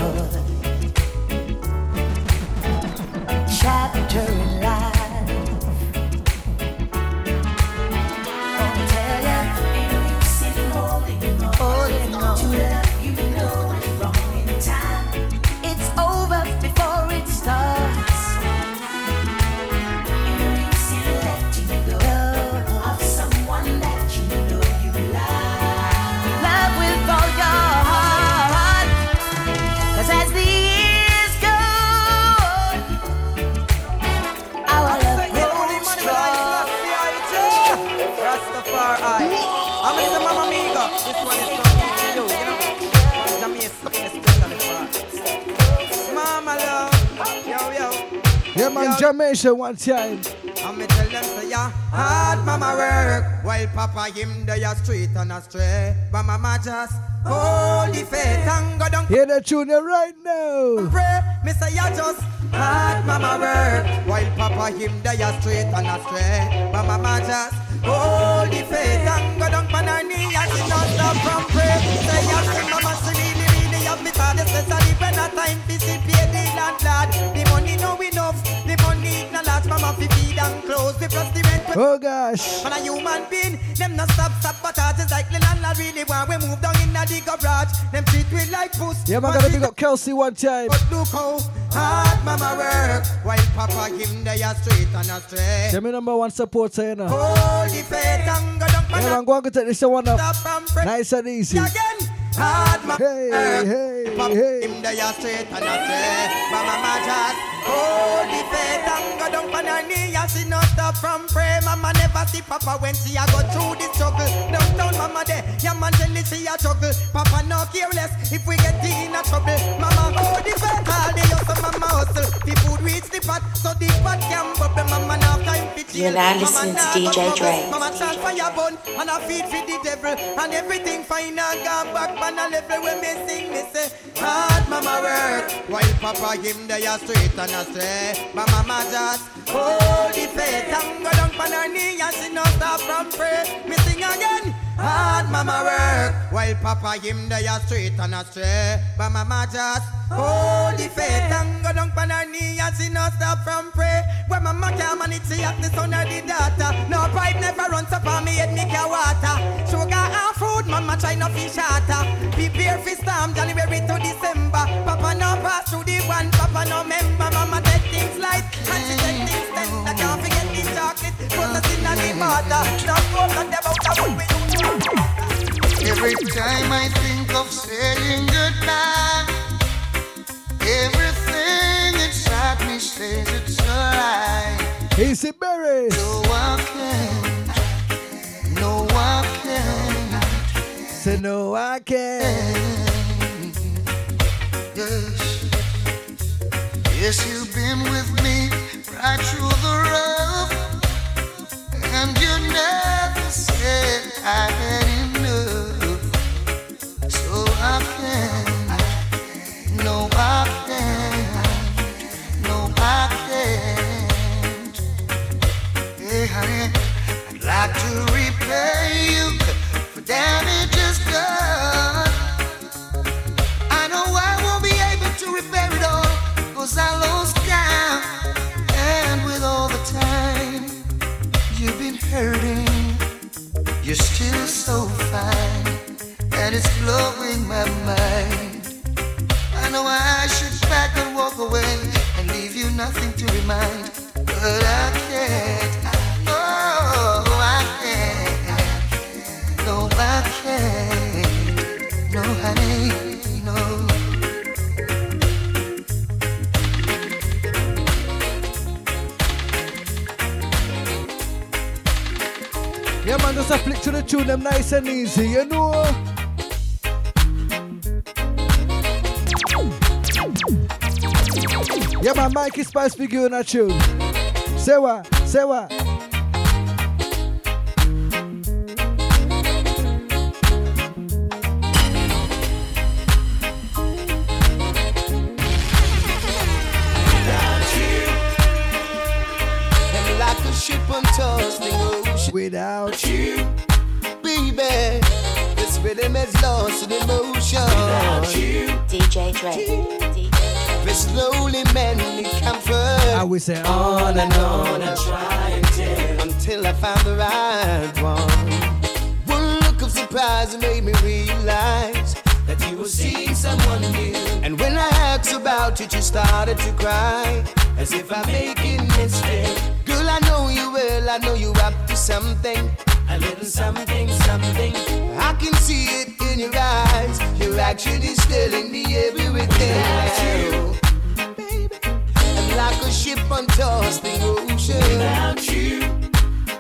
Chapter man, Jamaica one time. And me tell them say ya hard mama work While papa him dey a street and a stray But mama just hold the faith and go down Hear the tune right now. pray Me say ya just hard mama work While papa him dey a street and a stray But mama just hold the faith and go down on her knee And she not stop from pray Say ya mama she really really have me tired Especially when a time pay the landlord mama fi feed and clothes Because the rent Oh gosh. Man a human being, them no stop sabotage It's like the landlord really want we move down in the garage Them treat we like puss Yeah, man, gotta big up Kelsey one time. But look how hard mama work While papa him they a straight and a straight me number one supporter, you know. The faith and go down Yeah, man, go go take this one up. Stop from break Nice and easy. again Hard mama Hey, hey, Papa hey. him they a straight and straight But mama just hold the faith and go down on her knee And she no stop from pray Mama never see papa when she a go through the struggle. Downtown mama there, yeah man tell me she a struggle Papa no careless if we get in a trouble. Mama hold the faith all the hustle mama hustle. The food reach the pot so the pot can for You're now listening to DJ Dre. Mama chant fire bun and I feed for the devil And everything fine and gone back when me sing me say Hard mama work. While papa him they a straight and a stray. My mama just hold the faith and go down on her knee And she no stop from pray Me sing again Hard mama work While papa him they a straight and a stray. But mama just hold the faith and go down on her knee And she no stop from pray. When mama can't manage she have the son or the daughter. No pipe never runs up on me head me can water. Sugar and food mama try no fish shatter Prepare for storm January to December. Papa no pass through the one Papa no member. Mama take things light And she take things tender Put us in the water Now go on about the what we do Every time I think of saying goodbye, everything inside me says it's alright. Easy Berry. No, I can't. No, I can't. Say no, I can't. Yes. Yes, you've been with me right through the rough. I had enough, so I can't, no I can't, no I can't. Hey honey, I'd like to repair you for damages done. I know I won't be able to repair it all 'cause I lost count. And with all the time hurting, you're still so fine, and it's blowing my mind. I know I should back and walk away and leave you nothing to remind, but I can't. Oh, I can't. No, I can't. No, honey, man, just a flick to the tune, them nice and easy, you know. Yeah, man, Mikey Spice you in a tune. Say what? Say what? Without you, baby, this rhythm is lost in emotion. Without you. DJ Dre. This lonely man need comfort. I will say on and on and try until until I found the right one. One look of surprise made me realize that you were seeing someone new. And when I asked about it, you started to cry as if I'm making mistake. I know you will, I know you're up to something. A little something, something. I can see it in your eyes. You're actually still telling me everything. Without you, baby. I'm like a ship on tossed the ocean. Without you,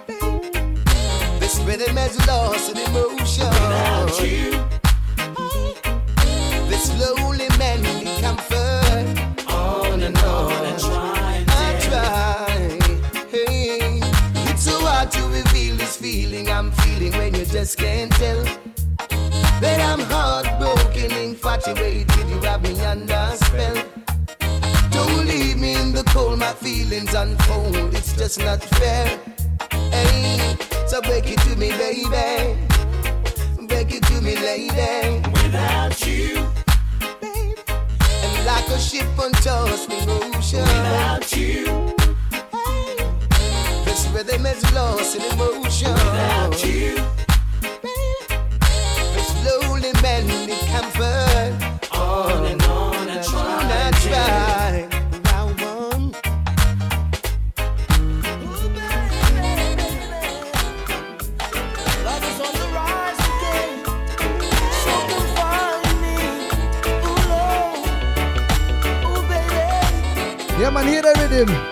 baby. This rhythm has lost in emotion. Without you. feelings unfold, it's just not fair. Hey, so break it to me, baby. Break it to me, lady. Without you, babe, and like a ship on tossing ocean. Without you, hey, this rhythm is lost in emotion. Without you, babe, slowly mending comfort. him.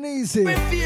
Albanese.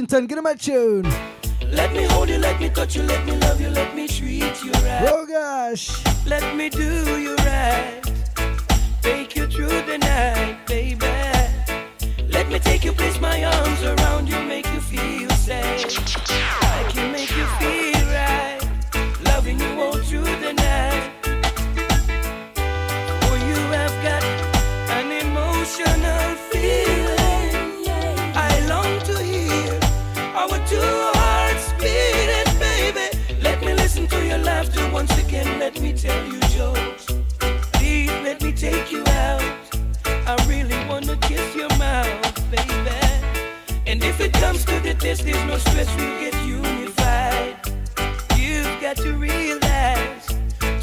Washington, get him a tune. Let me hold you, let me touch you, let me love you, let me treat you right. Oh gosh. Let me do you right. Take you through the night, baby. Let me take you, place my arms around you, make you feel safe. to the test, there's no stress, we'll get unified. You've got to realize,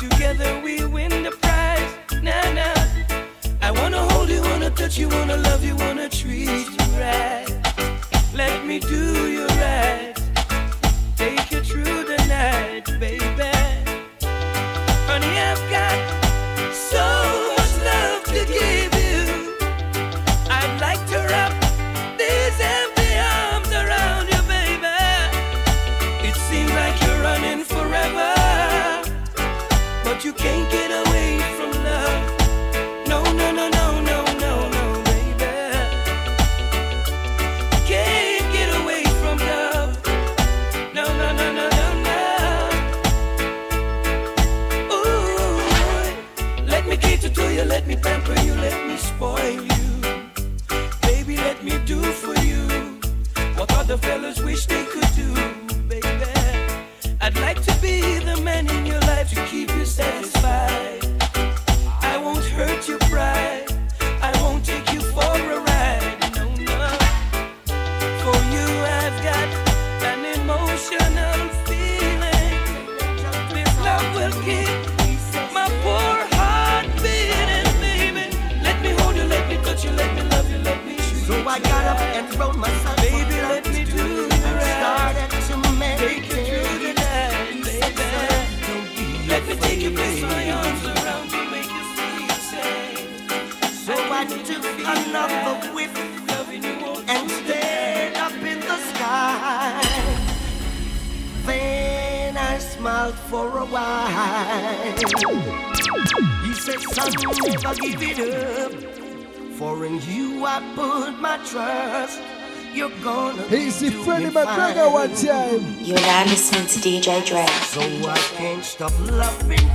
together we win the prize. Nah, nah. I wanna hold you, wanna touch you, wanna love you, wanna DJ Dre. So I can't stop loving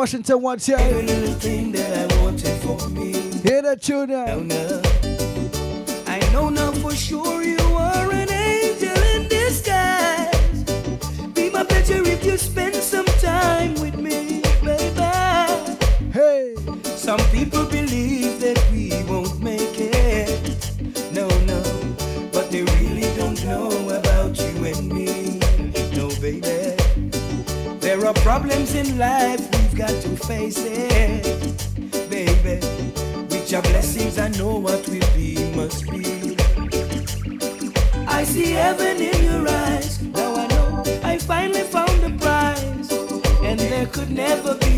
Washington once, yeah. thing that I wanted for me. Hear that tune now. I know now for sure you are an angel in disguise. Be my pleasure if you spend some time with me, baby. Hey. Some people believe that we won't make it. No, no. But they really don't know about you and me. No, baby. There are problems in life got to face it, baby. With your blessings, I know what we be must be. I see heaven in your eyes. Now I know I finally found the prize, and there could never be.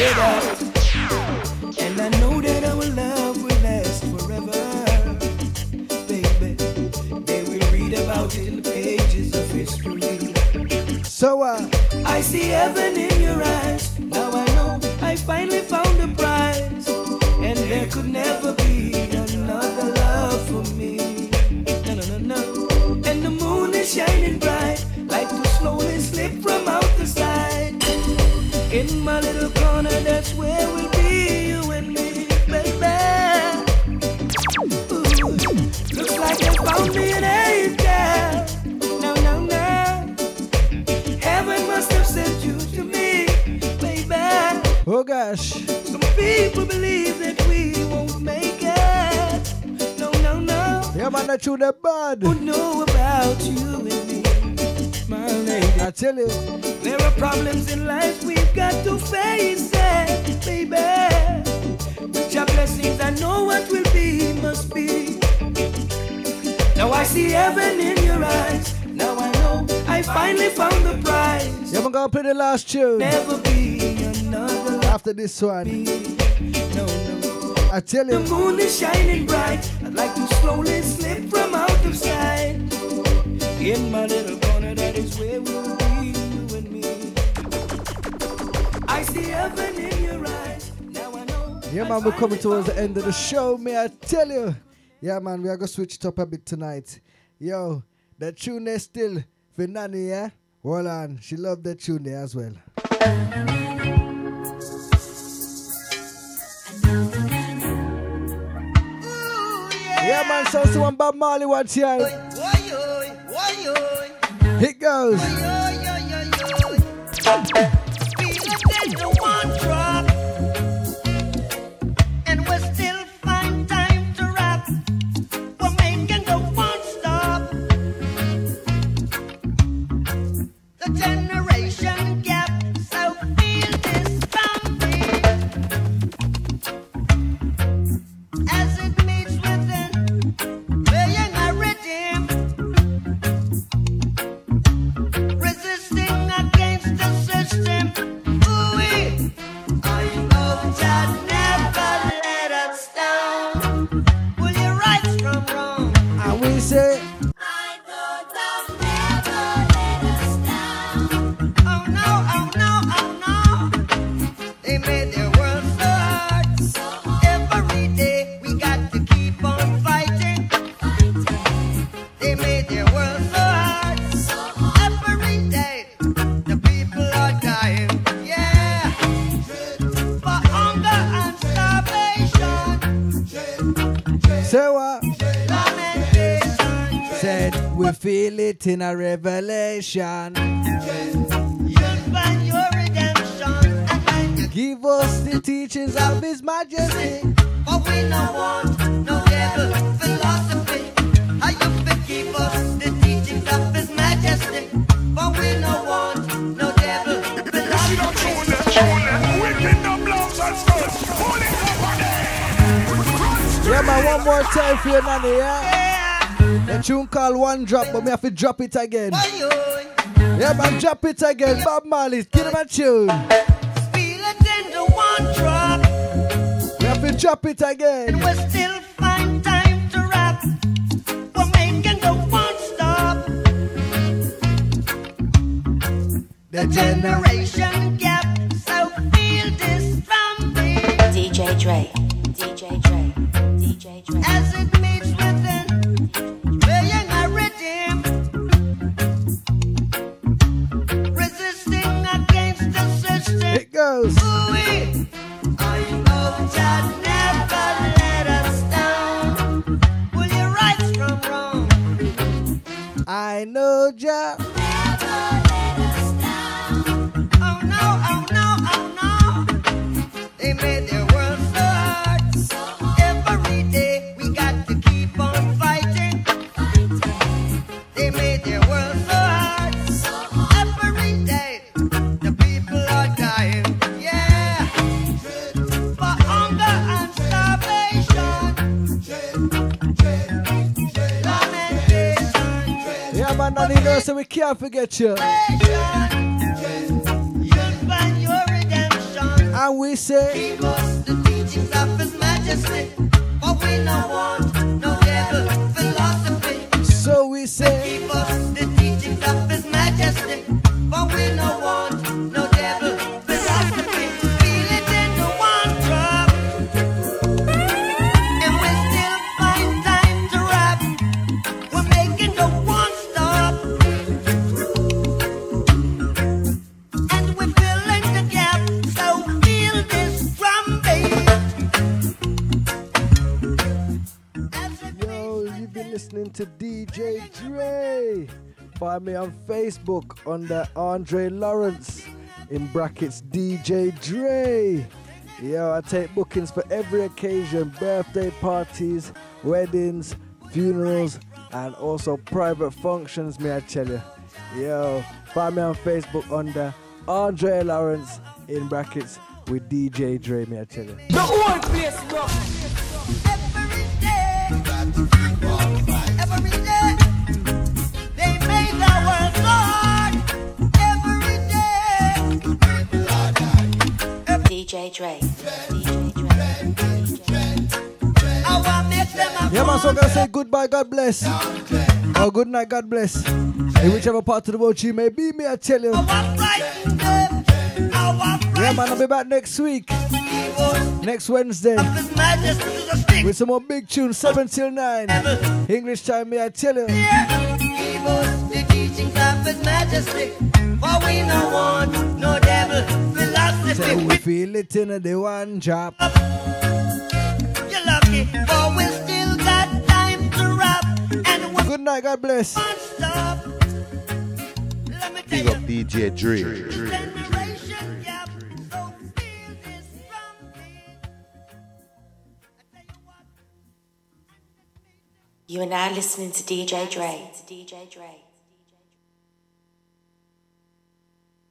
And I know that our love will last forever, So, uh, I see heaven in your eyes. Now I know I finally found the prize, and there could never be another love for me. And the moon is shining bright, like to slowly slip from out the side in my little man, that tune that bad. Who know about you and me, my lady? I tell you. There are problems in life we've got to face it, baby. Which are blessings I know what will be, must be. Now I see heaven in your eyes. Now I know I finally found the prize. Yeah, I'm gonna play the last tune. Never be another. After this one. I tell you. The moon is shining bright. I'd like to slowly slip from out of sight. In my little corner, that is where we'll be, you and me. I see heaven in your eyes. Now I know. Yeah, man, we're coming towards the end of the show, may I tell you? Yeah, man, we are gonna switch it up a bit tonight. Yo, that tune is still for Nanny, yeah? Hold on, she loved that tune there as well. Man, so so one Bob Marley watch here. It goes. In a revelation. Find your redemption. And when you Give us the teachings of His Majesty. But we no want no devil philosophy. I you keep us the teachings of His Majesty. But we no want no devil philosophy. Yeah, man, one more time for you, Nanny, yeah? The tune called One Drop, but me have to drop it again. Yeah, man, drop it again. Bob Marley, give him a tune. Feel it in the one drop. We have to drop it again. And we still find time to rap. We're making the one stop. The generation gap. So feel this from me. DJ Dre. DJ Dre. DJ Dre. As it so we can't forget you. And we say, Give us the teachings of His Majesty. But we no want Find me on Facebook under Andre Lawrence in brackets DJ Dre. Yo, I take bookings for every occasion birthday parties, weddings, funerals, and also private functions, may I tell you. Yo, find me on Facebook under Andre Lawrence in brackets with DJ Dre, may I tell you. The whole place rock. DJ Dre. I want make them a Yeah, man, so I'm gonna say goodbye, God bless. Or good night, God bless. In whichever part of the world you may be, me, I tell you. Yeah, man, I'll be back next week. Next Wednesday. With some more big tunes, 7 till 9. English time, me, I tell you. the teachings of His Majesty. For we no want no devil philosophy. Say we feel it in the one drop. You're lucky, for we still got time to rap. And we Good night, God bless. stop. Big up DJ Dre. You are now listening to DJ Dre. DJ Dre.